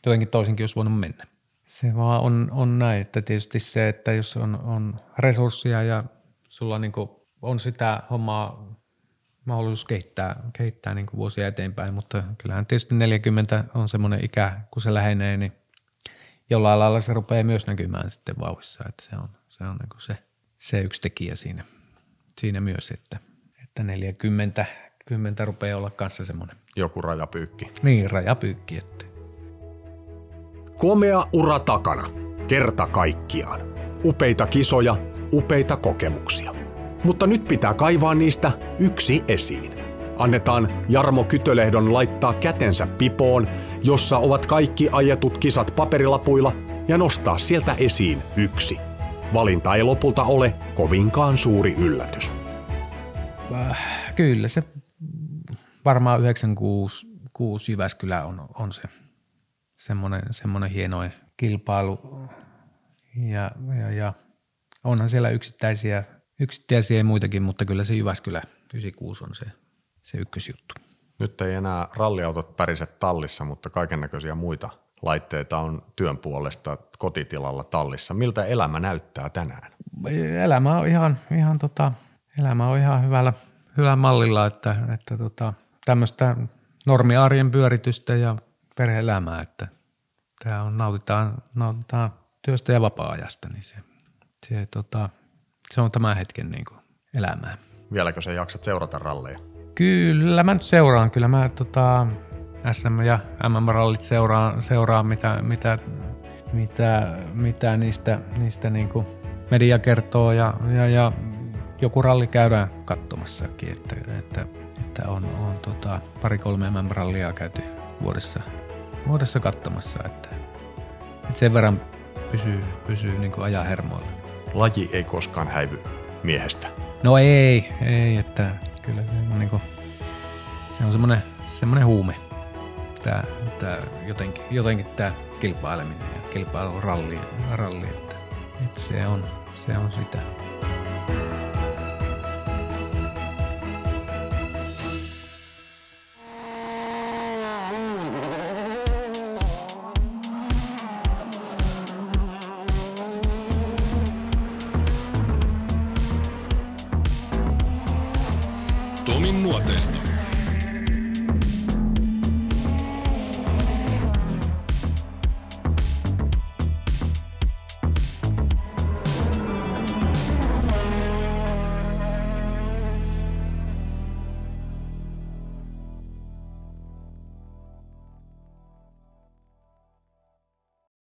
jotenkin toisinkin olisi voinut mennä. Se vaan on, on näin, että tietysti se, että jos on, on resursseja ja sulla niin on sitä hommaa mahdollisuus kehittää, kehittää niin vuosia eteenpäin, mutta kyllähän tietysti 40 on semmoinen ikä, kun se lähenee, niin jollain lailla se rupeaa myös näkymään sitten vauhissa, että se on, se, on niin se, se yksi tekijä siinä, siinä myös, että, että 40 10 rupeaa olla kanssa semmoinen Joku rajapyykki. niin rajapyykki, että Komea ura takana. Kerta kaikkiaan. Upeita kisoja, upeita kokemuksia. Mutta nyt pitää kaivaa niistä yksi esiin. Annetaan Jarmo Kytölehdon laittaa kätensä pipoon, jossa ovat kaikki ajetut kisat paperilapuilla, ja nostaa sieltä esiin yksi. Valinta ei lopulta ole kovinkaan suuri yllätys. Äh, kyllä se varmaan 96 6 Jyväskylä on, on se semmoinen, semmoinen hienoin kilpailu. Ja, ja, ja onhan siellä yksittäisiä, yksittäisiä muitakin, mutta kyllä se Jyväskylä 96 on se, se ykkösjuttu. Nyt ei enää ralliautot pärise tallissa, mutta kaiken näköisiä muita laitteita on työn puolesta kotitilalla tallissa. Miltä elämä näyttää tänään? Elämä on ihan, ihan, tota, elämä on ihan hyvällä, hyvällä mallilla, että, että tota, tämmöistä normiarjen pyöritystä ja perhe-elämää, että tämä on, nautitaan, nautitaan työstä ja vapaa-ajasta, niin se, se, tota, se on tämän hetken niin kuin elämää. Vieläkö sä jaksat seurata ralleja? Kyllä mä nyt seuraan, kyllä mä tota, SM- ja MM-rallit seuraan, seuraan mitä, mitä, mitä, mitä niistä, niistä niinku media kertoo ja, ja, ja joku ralli käydään katsomassakin, että, että, että on, on tota, pari-kolme MM-rallia käyty vuodessa, vuodessa katsomassa, että, että sen verran pysyy, pysyy niin ajan hermoilla. Laji ei koskaan häivy miehestä. No ei, ei, että kyllä se on, niinku, se on semmoinen, semmoinen huume, tää, tää jotenkin, jotenkin tämä kilpaileminen ja kilpailuralli, ralli, että, että se, on, se on sitä.